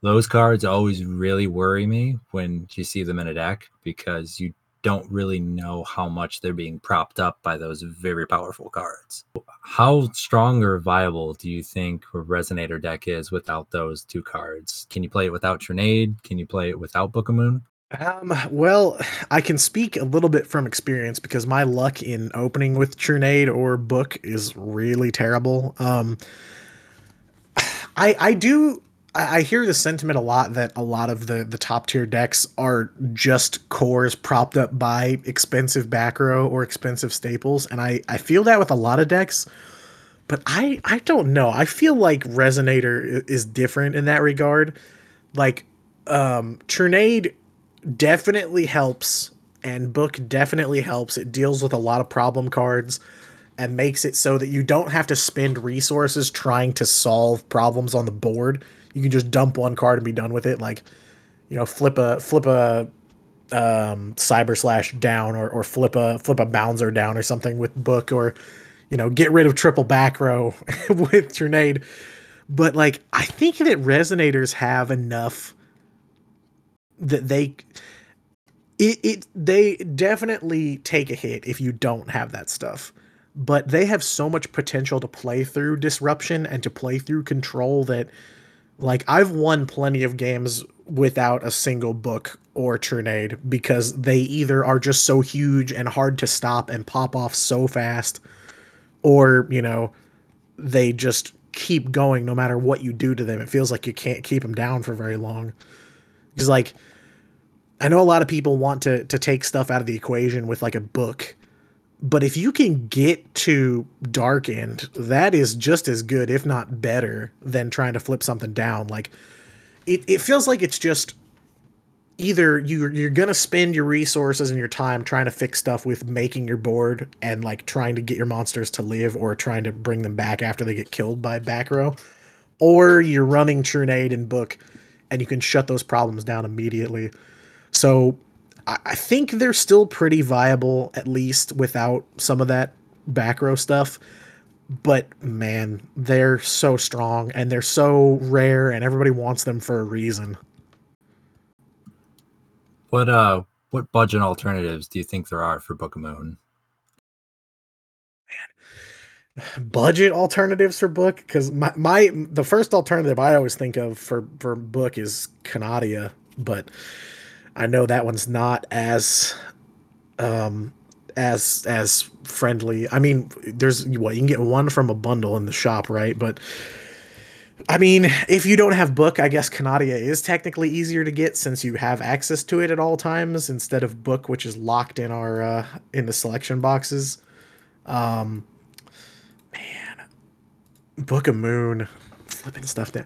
Those cards always really worry me when you see them in a deck because you don't really know how much they're being propped up by those very powerful cards. How strong or viable do you think a Resonator deck is without those two cards? Can you play it without Trunade? Can you play it without Book of Moon? Um, well, I can speak a little bit from experience because my luck in opening with Trunade or Book is really terrible. Um, *sighs* I I do I, hear the sentiment a lot that a lot of the the top tier decks are just cores propped up by expensive back row or expensive staples, and I I feel that with a lot of decks. But I I don't know. I feel like Resonator is different in that regard. Like um Trunade definitely helps and Book definitely helps. It deals with a lot of problem cards and makes it so that you don't have to spend resources trying to solve problems on the board you can just dump one card and be done with it. Like, you know, flip a flip a um, cyber slash down or, or flip a flip a bouncer down or something with book or you know get rid of triple back row *laughs* with Trunade. But like I think that resonators have enough that they it, it they definitely take a hit if you don't have that stuff but they have so much potential to play through disruption and to play through control that like I've won plenty of games without a single book or Trunade because they either are just so huge and hard to stop and pop off so fast, or you know, they just keep going no matter what you do to them. It feels like you can't keep them down for very long. Because like, I know a lot of people want to to take stuff out of the equation with like a book but if you can get to dark end, that is just as good, if not better, than trying to flip something down. Like it, it feels like it's just either you you're gonna spend your resources and your time trying to fix stuff with making your board and like trying to get your monsters to live or trying to bring them back after they get killed by back row, or you're running Trunade and Book and you can shut those problems down immediately. So I think they're still pretty viable, at least without some of that back row stuff. But man, they're so strong and they're so rare, and everybody wants them for a reason. What uh, what budget alternatives do you think there are for Book of Moon? Man, *sighs* budget alternatives for Book because my my the first alternative I always think of for for Book is Canadia, but I know that one's not as um as as friendly. I mean, there's what you can get one from a bundle in the shop, right? But I mean, if you don't have book, I guess Canadia is technically easier to get since you have access to it at all times instead of book, which is locked in our uh, in the selection boxes. Um, man, Book of Moon, flipping stuff down.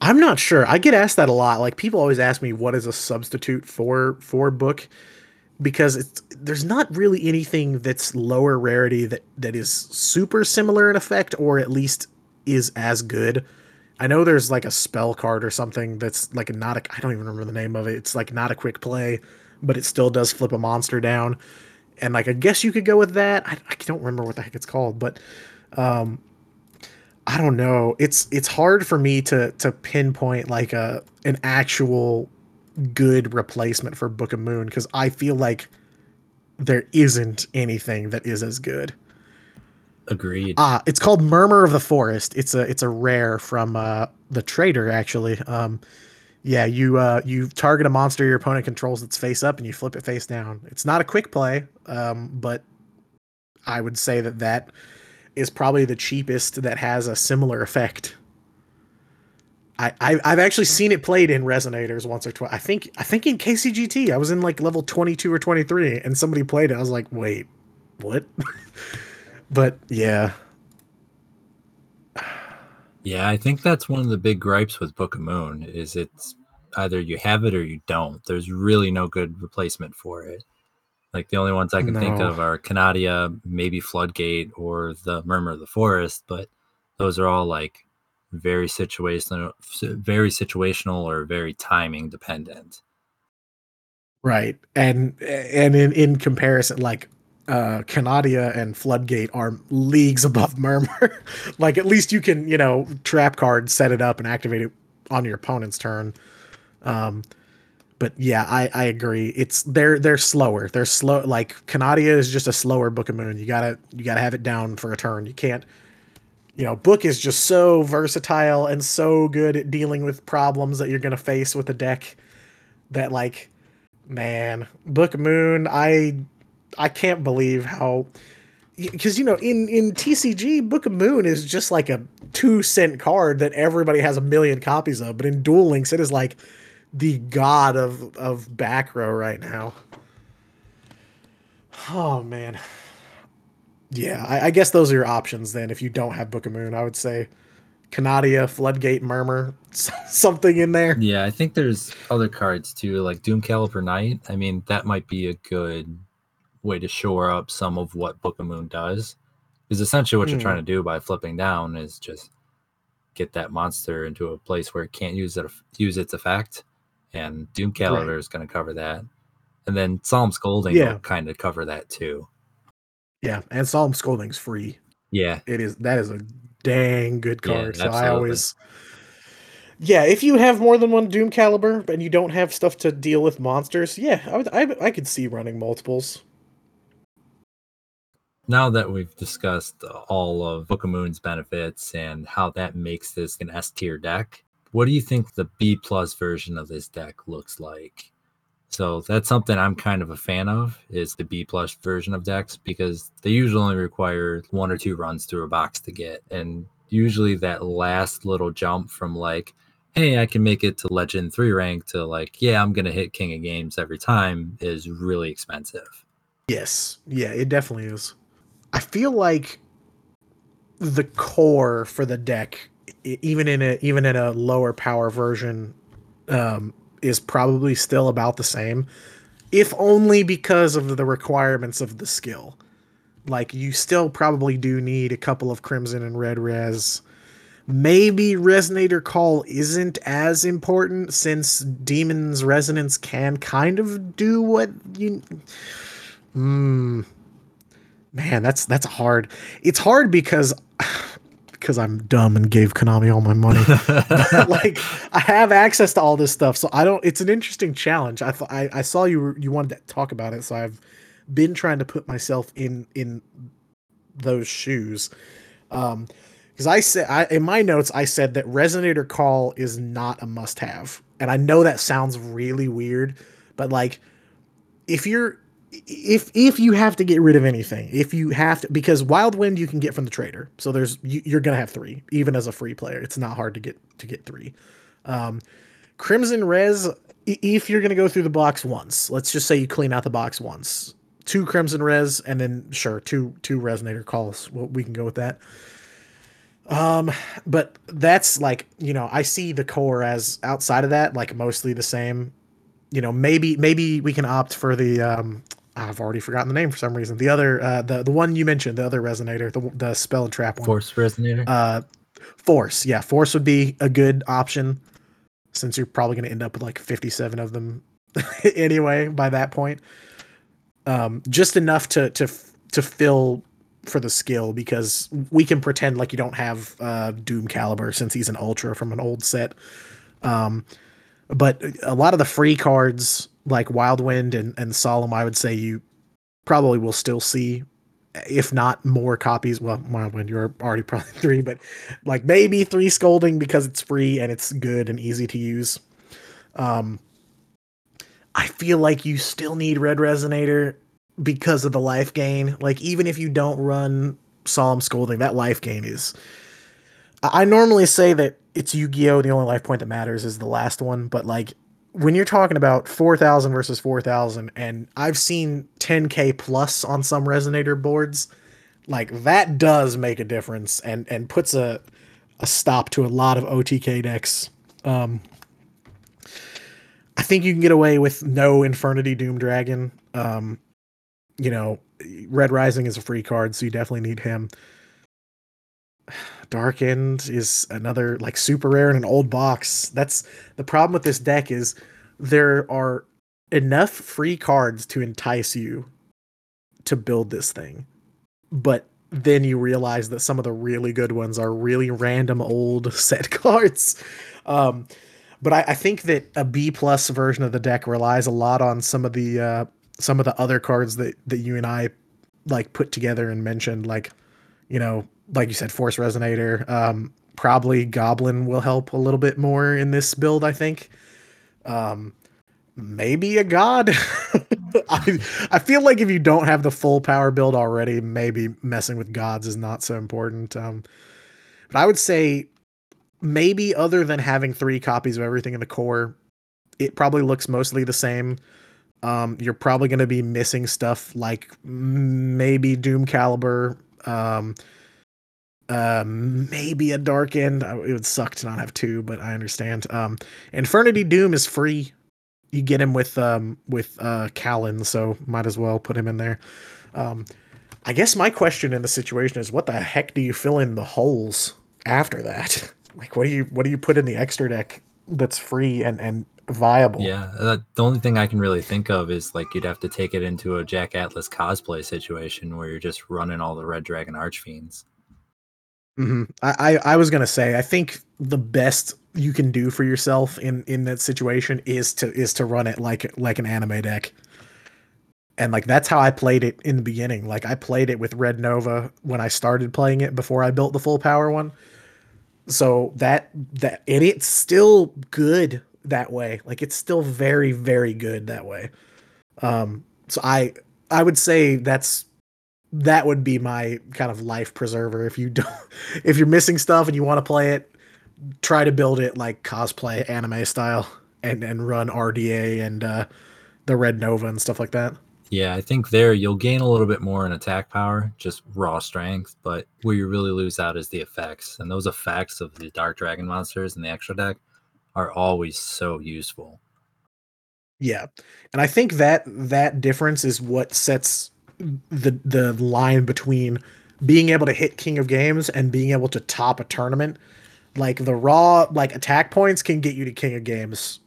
I'm not sure. I get asked that a lot. Like people always ask me what is a substitute for for book because it's there's not really anything that's lower rarity that that is super similar in effect or at least is as good I know there's like a spell card or something that's like not a I don't even remember the name of it. It's like not a quick play, but it still does flip a monster down. And like I guess you could go with that. I, I don't remember what the heck it's called, but um I don't know. It's it's hard for me to to pinpoint like a an actual good replacement for Book of Moon because I feel like there isn't anything that is as good. Agreed. Ah, uh, it's called Murmur of the Forest. It's a it's a rare from uh, the trader actually. Um, yeah, you uh, you target a monster your opponent controls that's face up and you flip it face down. It's not a quick play, um, but I would say that that is probably the cheapest that has a similar effect. I, I I've actually seen it played in resonators once or twice. I think I think in KCGT I was in like level twenty two or twenty three and somebody played it. I was like, wait, what? *laughs* But yeah. Yeah, I think that's one of the big gripes with Book of Moon is it's either you have it or you don't. There's really no good replacement for it. Like the only ones I can no. think of are Canadia, maybe Floodgate, or the Murmur of the Forest, but those are all like very situational, very situational or very timing dependent. Right, and and in in comparison, like uh Canadia and Floodgate are leagues above *laughs* Murmur. like at least you can, you know, trap card, set it up and activate it on your opponent's turn. Um but yeah, I, I agree. It's they're they're slower. They're slow like Canadia is just a slower Book of Moon. You gotta you gotta have it down for a turn. You can't you know, Book is just so versatile and so good at dealing with problems that you're gonna face with a deck that like man, Book Moon, I I can't believe how because you know in in TCG Book of Moon is just like a two cent card that everybody has a million copies of, but in Duel Links it is like the god of of back row right now. Oh man, yeah, I, I guess those are your options then. If you don't have Book of Moon, I would say Canadia, Floodgate, Murmur, *laughs* something in there. Yeah, I think there's other cards too, like Doom Caliber Knight. I mean, that might be a good way to shore up some of what Book of Moon does. Because essentially what mm. you're trying hmm. to do by flipping down is just get that monster into a place where it can't use it use its effect. And Doom Caliber right. is going to cover that. And then Solemn Scolding yeah. will kind of cover that too. Yeah, and Solemn Scolding's free. Yeah. It is that is a dang good card. Yeah, so I always yeah, if you have more than one Doom Caliber and you don't have stuff to deal with monsters, yeah, I would, I, I could see running multiples now that we've discussed all of Book of Moon's benefits and how that makes this an S tier deck, what do you think the B plus version of this deck looks like? So that's something I'm kind of a fan of is the B plus version of decks because they usually only require one or two runs through a box to get. And usually that last little jump from like, hey, I can make it to legend three rank to like, yeah, I'm gonna hit King of Games every time is really expensive. Yes. Yeah, it definitely is. I feel like the core for the deck, even in a even in a lower power version, um, is probably still about the same, if only because of the requirements of the skill. Like you still probably do need a couple of crimson and red res. Maybe resonator call isn't as important since demon's resonance can kind of do what you. Hmm man, that's that's hard. It's hard because because I'm dumb and gave Konami all my money. *laughs* like I have access to all this stuff, so I don't. It's an interesting challenge. I I, I saw you you wanted to talk about it, so I've been trying to put myself in in those shoes. Um, because I said I, in my notes I said that resonator call is not a must have, and I know that sounds really weird, but like if you're if if you have to get rid of anything, if you have to, because Wild Wind you can get from the trader, so there's you, are gonna have three, even as a free player. It's not hard to get to get three. Um, Crimson Res, if you're gonna go through the box once, let's just say you clean out the box once, two Crimson Res, and then sure two two Resonator calls. Well, we can go with that. Um, but that's like you know I see the core as outside of that like mostly the same. You know maybe maybe we can opt for the um I've already forgotten the name for some reason. The other, uh, the the one you mentioned, the other resonator, the the spell and trap one. Force resonator. Uh, force, yeah, force would be a good option, since you're probably going to end up with like 57 of them *laughs* anyway by that point. Um, just enough to to to fill for the skill because we can pretend like you don't have uh, Doom Caliber since he's an ultra from an old set. Um, but a lot of the free cards like Wild Wind and, and Solemn, I would say you probably will still see, if not more copies. Well, Wild Wind, you're already *laughs* probably three, but like maybe three Scolding because it's free and it's good and easy to use. Um, I feel like you still need Red Resonator because of the life gain. Like even if you don't run Solemn Scolding, that life gain is. I normally say that it's Yu-Gi-Oh! The only life point that matters is the last one, but like when you're talking about 4000 versus 4000 and I've seen 10k plus on some resonator boards like that does make a difference and and puts a a stop to a lot of OTK decks. Um I think you can get away with no Infernity Doom Dragon. Um you know Red Rising is a free card so you definitely need him Dark End is another like super rare in an old box. That's the problem with this deck is there are enough free cards to entice you to build this thing. But then you realize that some of the really good ones are really random old *laughs* set cards. Um, but I, I, think that a B plus version of the deck relies a lot on some of the uh, some of the other cards that that you and I like put together and mentioned, like you know like you said, Force Resonator. Um, probably Goblin will help a little bit more in this build. I think. Um, maybe a god. *laughs* I I feel like if you don't have the full power build already, maybe messing with gods is not so important. Um, but I would say maybe other than having three copies of everything in the core, it probably looks mostly the same. Um, you're probably going to be missing stuff like maybe Doom Caliber, um, uh, maybe a dark end. It would suck to not have two, but I understand. Um, Infernity Doom is free. You get him with um with uh Callan, so might as well put him in there. Um, I guess my question in the situation is, what the heck do you fill in the holes after that? *laughs* like, what do you what do you put in the extra deck that's free and and viable? Yeah, uh, the only thing I can really think of is like you'd have to take it into a Jack Atlas cosplay situation where you're just running all the Red Dragon Archfiends. Mm-hmm. I, I, I was gonna say I think the best you can do for yourself in in that situation is to is to run it like like an anime deck. And like that's how I played it in the beginning. Like I played it with Red Nova when I started playing it before I built the full power one. So that that and it's still good that way. Like it's still very very good that way. Um so I I would say that's that would be my kind of life preserver. If you *laughs* don't, if you're missing stuff and you want to play it, try to build it like cosplay anime style and and run RDA and uh, the Red Nova and stuff like that. Yeah, I think there you'll gain a little bit more in attack power, just raw strength, but where you really lose out is the effects. And those effects of the Dark Dragon monsters in the extra deck are always so useful. Yeah. And I think that that difference is what sets the the line between being able to hit King of Games and being able to top a tournament. Like the raw like attack points can get you to King of Games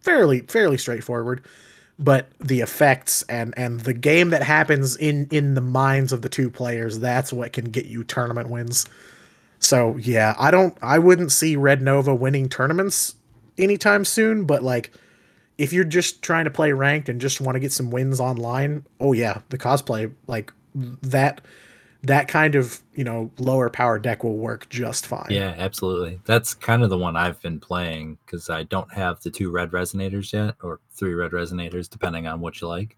fairly fairly straightforward, but the effects and and the game that happens in in the minds of the two players, that's what can get you tournament wins. So, yeah, I don't I wouldn't see Red Nova winning tournaments anytime soon, but like if you're just trying to play ranked and just want to get some wins online, oh yeah, the cosplay like that that kind of you know lower power deck will work just fine. Yeah, absolutely. That's kind of the one I've been playing because I don't have the two red resonators yet, or three red resonators, depending on what you like.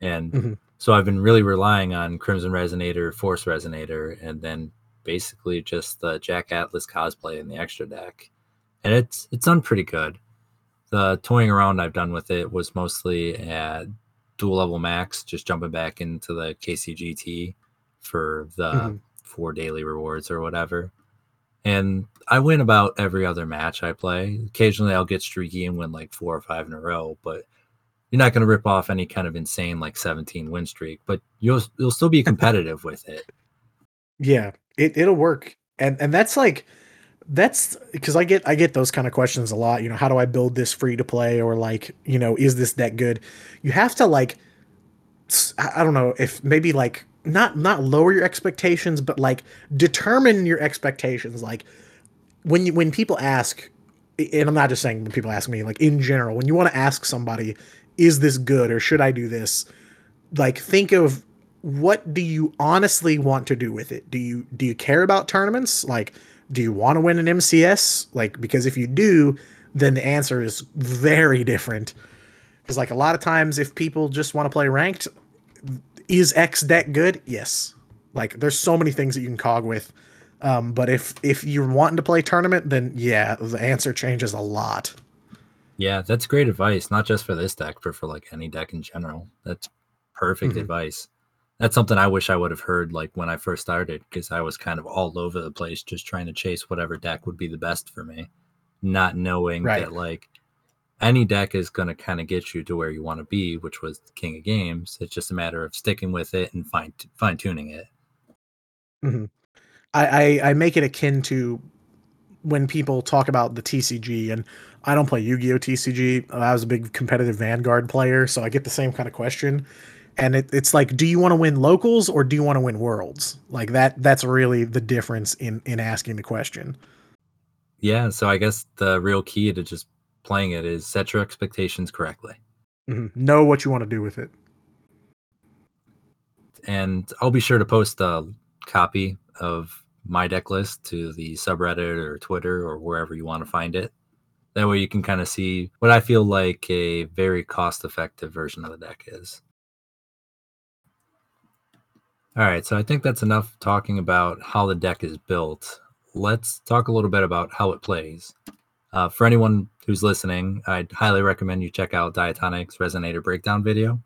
And mm-hmm. so I've been really relying on Crimson Resonator, Force Resonator, and then basically just the Jack Atlas cosplay in the extra deck. And it's it's done pretty good. The toying around I've done with it was mostly at duel level max, just jumping back into the KCGT for the mm-hmm. four daily rewards or whatever. And I win about every other match I play. Occasionally I'll get streaky and win like four or five in a row, but you're not going to rip off any kind of insane like 17 win streak, but you'll you'll still be *laughs* competitive with it. Yeah, it it'll work. And and that's like that's because I get I get those kind of questions a lot. You know, how do I build this free to play or like, you know, is this that good? You have to like I don't know if maybe like not not lower your expectations, but like determine your expectations. Like when you when people ask, and I'm not just saying when people ask me, like in general, when you want to ask somebody, is this good or should I do this? Like think of what do you honestly want to do with it? Do you do you care about tournaments? Like do you want to win an MCS? Like because if you do, then the answer is very different. Because like a lot of times if people just want to play ranked, is X deck good? Yes. Like there's so many things that you can KOG with. Um, but if if you're wanting to play tournament, then yeah, the answer changes a lot. Yeah, that's great advice, not just for this deck, but for like any deck in general. That's perfect mm-hmm. advice. That's something I wish I would have heard like when I first started, because I was kind of all over the place, just trying to chase whatever deck would be the best for me, not knowing right. that like any deck is going to kind of get you to where you want to be, which was King of Games. It's just a matter of sticking with it and fine fine tuning it. Mm-hmm. I, I, I make it akin to when people talk about the TCG, and I don't play Yu-Gi-Oh TCG. I was a big competitive Vanguard player, so I get the same kind of question. And it, it's like, do you want to win locals or do you want to win worlds? Like that. That's really the difference in in asking the question. Yeah. So I guess the real key to just playing it is set your expectations correctly. Mm-hmm. Know what you want to do with it. And I'll be sure to post a copy of my deck list to the subreddit or Twitter or wherever you want to find it. That way you can kind of see what I feel like a very cost effective version of the deck is. All right, so I think that's enough talking about how the deck is built. Let's talk a little bit about how it plays. Uh, for anyone who's listening, I'd highly recommend you check out Diatonic's Resonator Breakdown video.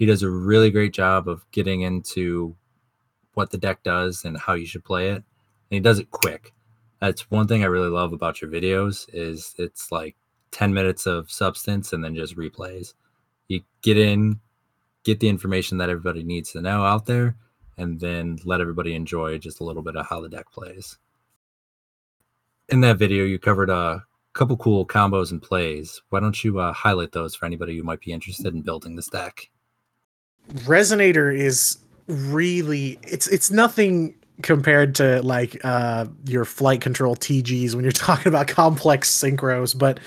He does a really great job of getting into what the deck does and how you should play it. And he does it quick. That's one thing I really love about your videos is it's like 10 minutes of substance and then just replays. You get in, get the information that everybody needs to know out there, and then let everybody enjoy just a little bit of how the deck plays. In that video, you covered a couple cool combos and plays. Why don't you uh, highlight those for anybody who might be interested in building this deck? Resonator is really it's it's nothing compared to like uh your flight control TGs when you're *laughs* talking about complex synchros, but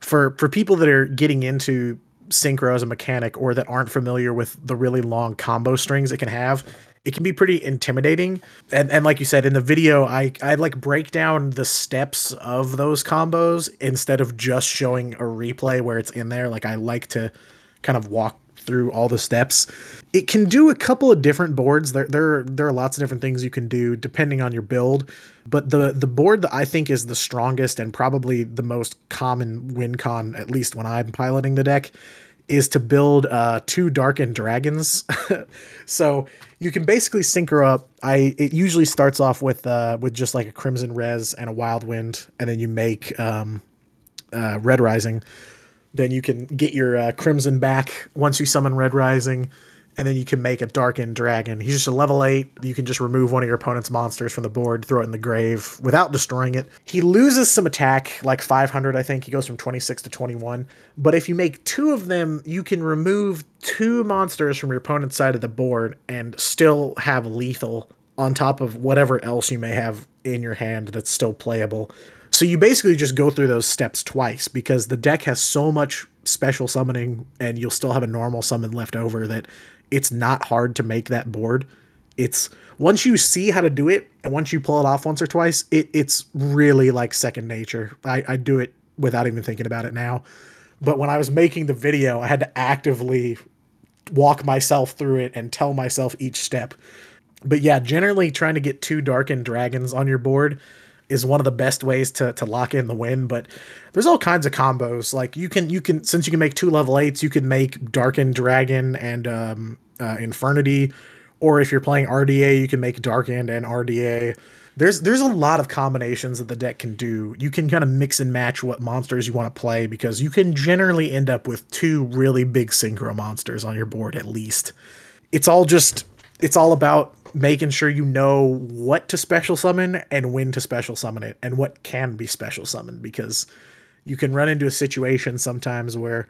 for for people that are getting into synchro as a mechanic or that aren't familiar with the really long combo strings it can have, it can be pretty intimidating. And and like you said in the video, I I like break down the steps of those combos instead of just showing a replay where it's in there. Like I like to kind of walk through all the steps. It can do a couple of different boards. There there there are lots of different things you can do depending on your build. But the the board that I think is the strongest and probably the most common win con, at least when I'm piloting the deck, is to build uh, two Dark End Dragons. *laughs* so you can basically synchro up. I it usually starts off with uh, with just like a crimson res and a wild wind, and then you make um, uh, red rising. Then you can get your uh, crimson back once you summon red rising and then you can make a Dark End Dragon. He's just a level 8. You can just remove one of your opponent's monsters from the board, throw it in the grave without destroying it. He loses some attack, like 500, I think. He goes from 26 to 21. But if you make two of them, you can remove two monsters from your opponent's side of the board and still have lethal on top of whatever else you may have in your hand that's still playable. So you basically just go through those steps twice because the deck has so much special summoning and you'll still have a normal summon left over that it's not hard to make that board. It's once you see how to do it and once you pull it off once or twice, it, it's really like second nature. I, I do it without even thinking about it now. But when I was making the video, I had to actively walk myself through it and tell myself each step. But yeah, generally trying to get two Dark End Dragons on your board is one of the best ways to to lock in the win. But there's all kinds of combos. Like you can you can since you can make two level eights, you can make Dark End Dragon and um, uh, infernity, or if you're playing RDA, you can make Dark End and RDA. There's there's a lot of combinations that the deck can do. You can kind of mix and match what monsters you want to play because you can generally end up with two really big synchro monsters on your board at least. It's all just it's all about making sure you know what to special summon and when to special summon it and what can be special summoned because you can run into a situation sometimes where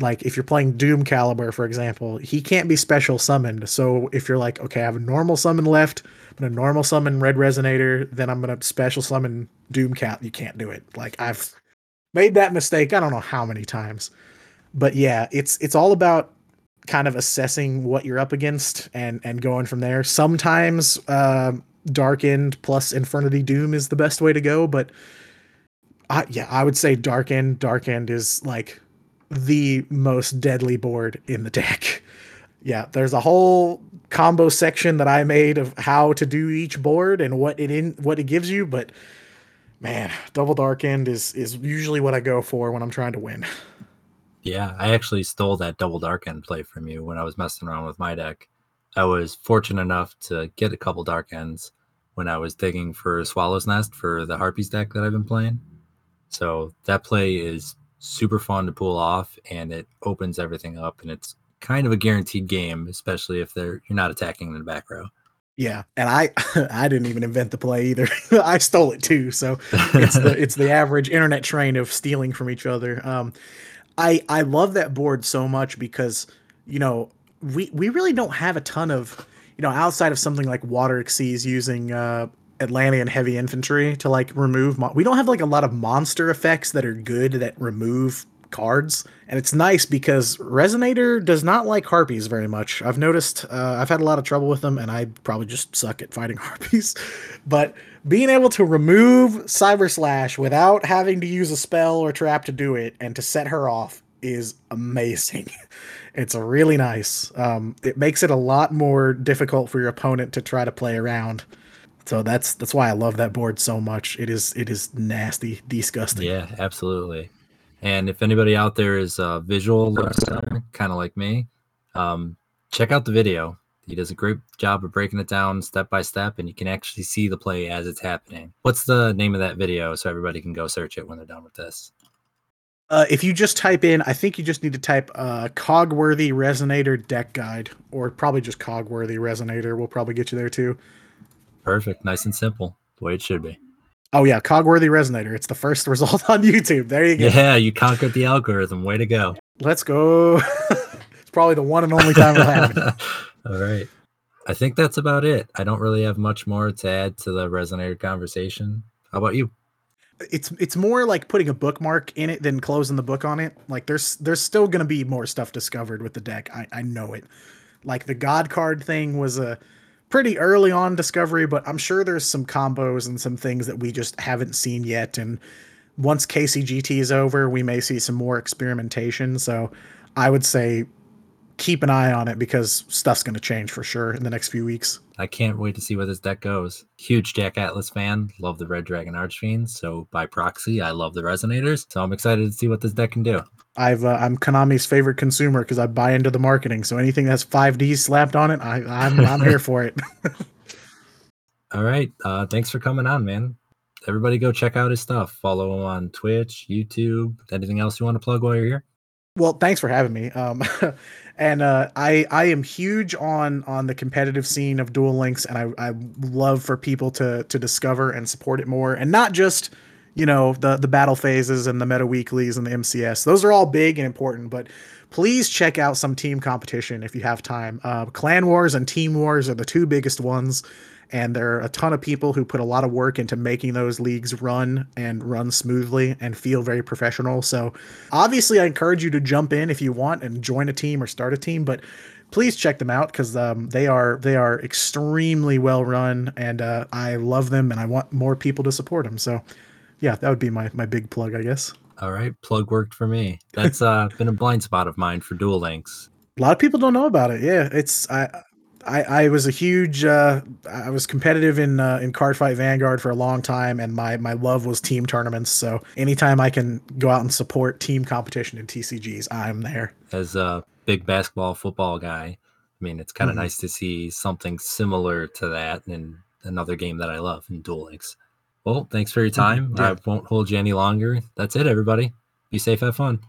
like if you're playing Doom Caliber, for example, he can't be special summoned. So if you're like, okay, I have a normal summon left, I'm normal summon Red Resonator, then I'm gonna special summon Doom Cat. You can't do it. Like I've made that mistake. I don't know how many times, but yeah, it's it's all about kind of assessing what you're up against and and going from there. Sometimes uh, Dark End plus Infernity Doom is the best way to go, but I, yeah, I would say Dark End. Darkened is like the most deadly board in the deck. *laughs* Yeah, there's a whole combo section that I made of how to do each board and what it in what it gives you, but man, double Dark End is is usually what I go for when I'm trying to win. Yeah, I actually stole that double dark end play from you when I was messing around with my deck. I was fortunate enough to get a couple dark ends when I was digging for Swallow's Nest for the Harpies deck that I've been playing. So that play is super fun to pull off and it opens everything up and it's kind of a guaranteed game, especially if they're you're not attacking in the back row. Yeah, and I *laughs* I didn't even invent the play either. *laughs* I stole it too. So it's the *laughs* it's the average internet train of stealing from each other. Um, I I love that board so much because you know we we really don't have a ton of you know outside of something like Water Xyz using uh, Atlantean heavy infantry to like remove. Mo- we don't have like a lot of monster effects that are good that remove cards, and it's nice because Resonator does not like harpies very much. I've noticed. Uh, I've had a lot of trouble with them, and I probably just suck at fighting *laughs* harpies. but being able to remove Cyber Slash without having to use a spell or trap to do it, and to set her off is amazing. *laughs* It's really nice. Um, it makes it a lot more difficult for your opponent to try to play around. So that's that's why I love that board so much. It is it is nasty, disgusting. Yeah, absolutely. And if anybody out there is a visual kind of like me, um, check out the video. He does a great job of breaking it down step by step, and you can actually see the play as it's happening. What's the name of that video so everybody can go search it when they're done with this? Uh, if you just type in, I think you just need to type uh, KOG-worthy Resonator Deck Guide, or probably just KOG-worthy Resonator. We'll probably get you there too. Perfect. Nice and simple. The way it should be. Oh yeah, KOG-worthy Resonator. It's the first *laughs* result on YouTube. There you go. Yeah, you conquered the algorithm. Way to go. Let's go. *laughs* it's probably the one and only time it'll happen. *laughs* All right. I think that's about it. I don't really have much more to add to the Resonator conversation. How about you? It's it's more like putting a bookmark in it than closing the book on it. Like there's there's still gonna be more stuff discovered with the deck. I, I know it. Like the God card thing was a pretty early on discovery, but I'm sure there's some combos and some things that we just haven't seen yet. And once KCGT is over, we may see some more experimentation. So I would say keep an eye on it because stuff's going to change for sure in the next few weeks. I can't wait to see where this deck goes. Huge Jack Atlas fan, love the Red Dragon Archfiend, So by proxy, I love the Resonators. So I'm excited to see what this deck can do. I've uh, I'm Konami's favorite consumer because I buy into the marketing. So anything that's 5D slapped on it, I, I'm I'm here for it. *laughs* All right, uh, thanks for coming on, man. Everybody, go check out his stuff. Follow him on Twitch, YouTube. Anything else you want to plug while you're here? Well, thanks for having me. Um, *laughs* and uh, I I am huge on on the competitive scene of Duel Links, and I I love for people to to discover and support it more, and not just you know the the battle phases and the meta weeklies and the MCS. Those are all big and important, but please check out some team competition if you have time. Uh, Clan Wars and Team Wars are the two biggest ones, and there are a ton of people who put a lot of work into making those leagues run and run smoothly and feel very professional. So, obviously, I encourage you to jump in if you want and join a team or start a team, but please check them out because um, they are they are extremely well run and uh, I love them and I want more people to support them. So yeah, that would be my my big plug, I guess. All right, plug worked for me. That's uh been a blind spot of mine for Duel Links. A lot of people don't know about it. Yeah, it's I I, I was a huge uh, I was competitive in uh, in Cardfight Vanguard for a long time, and my my love was team tournaments. So anytime I can go out and support team competition in TCGs, I'm there. As a big basketball football guy, I mean, it's kind of mm-hmm. nice to see something similar to that in another game that I love in Duel Links. Well, thanks for your mm-hmm. time. Yeah. I won't hold you any longer. That's it, everybody. Be safe, have fun.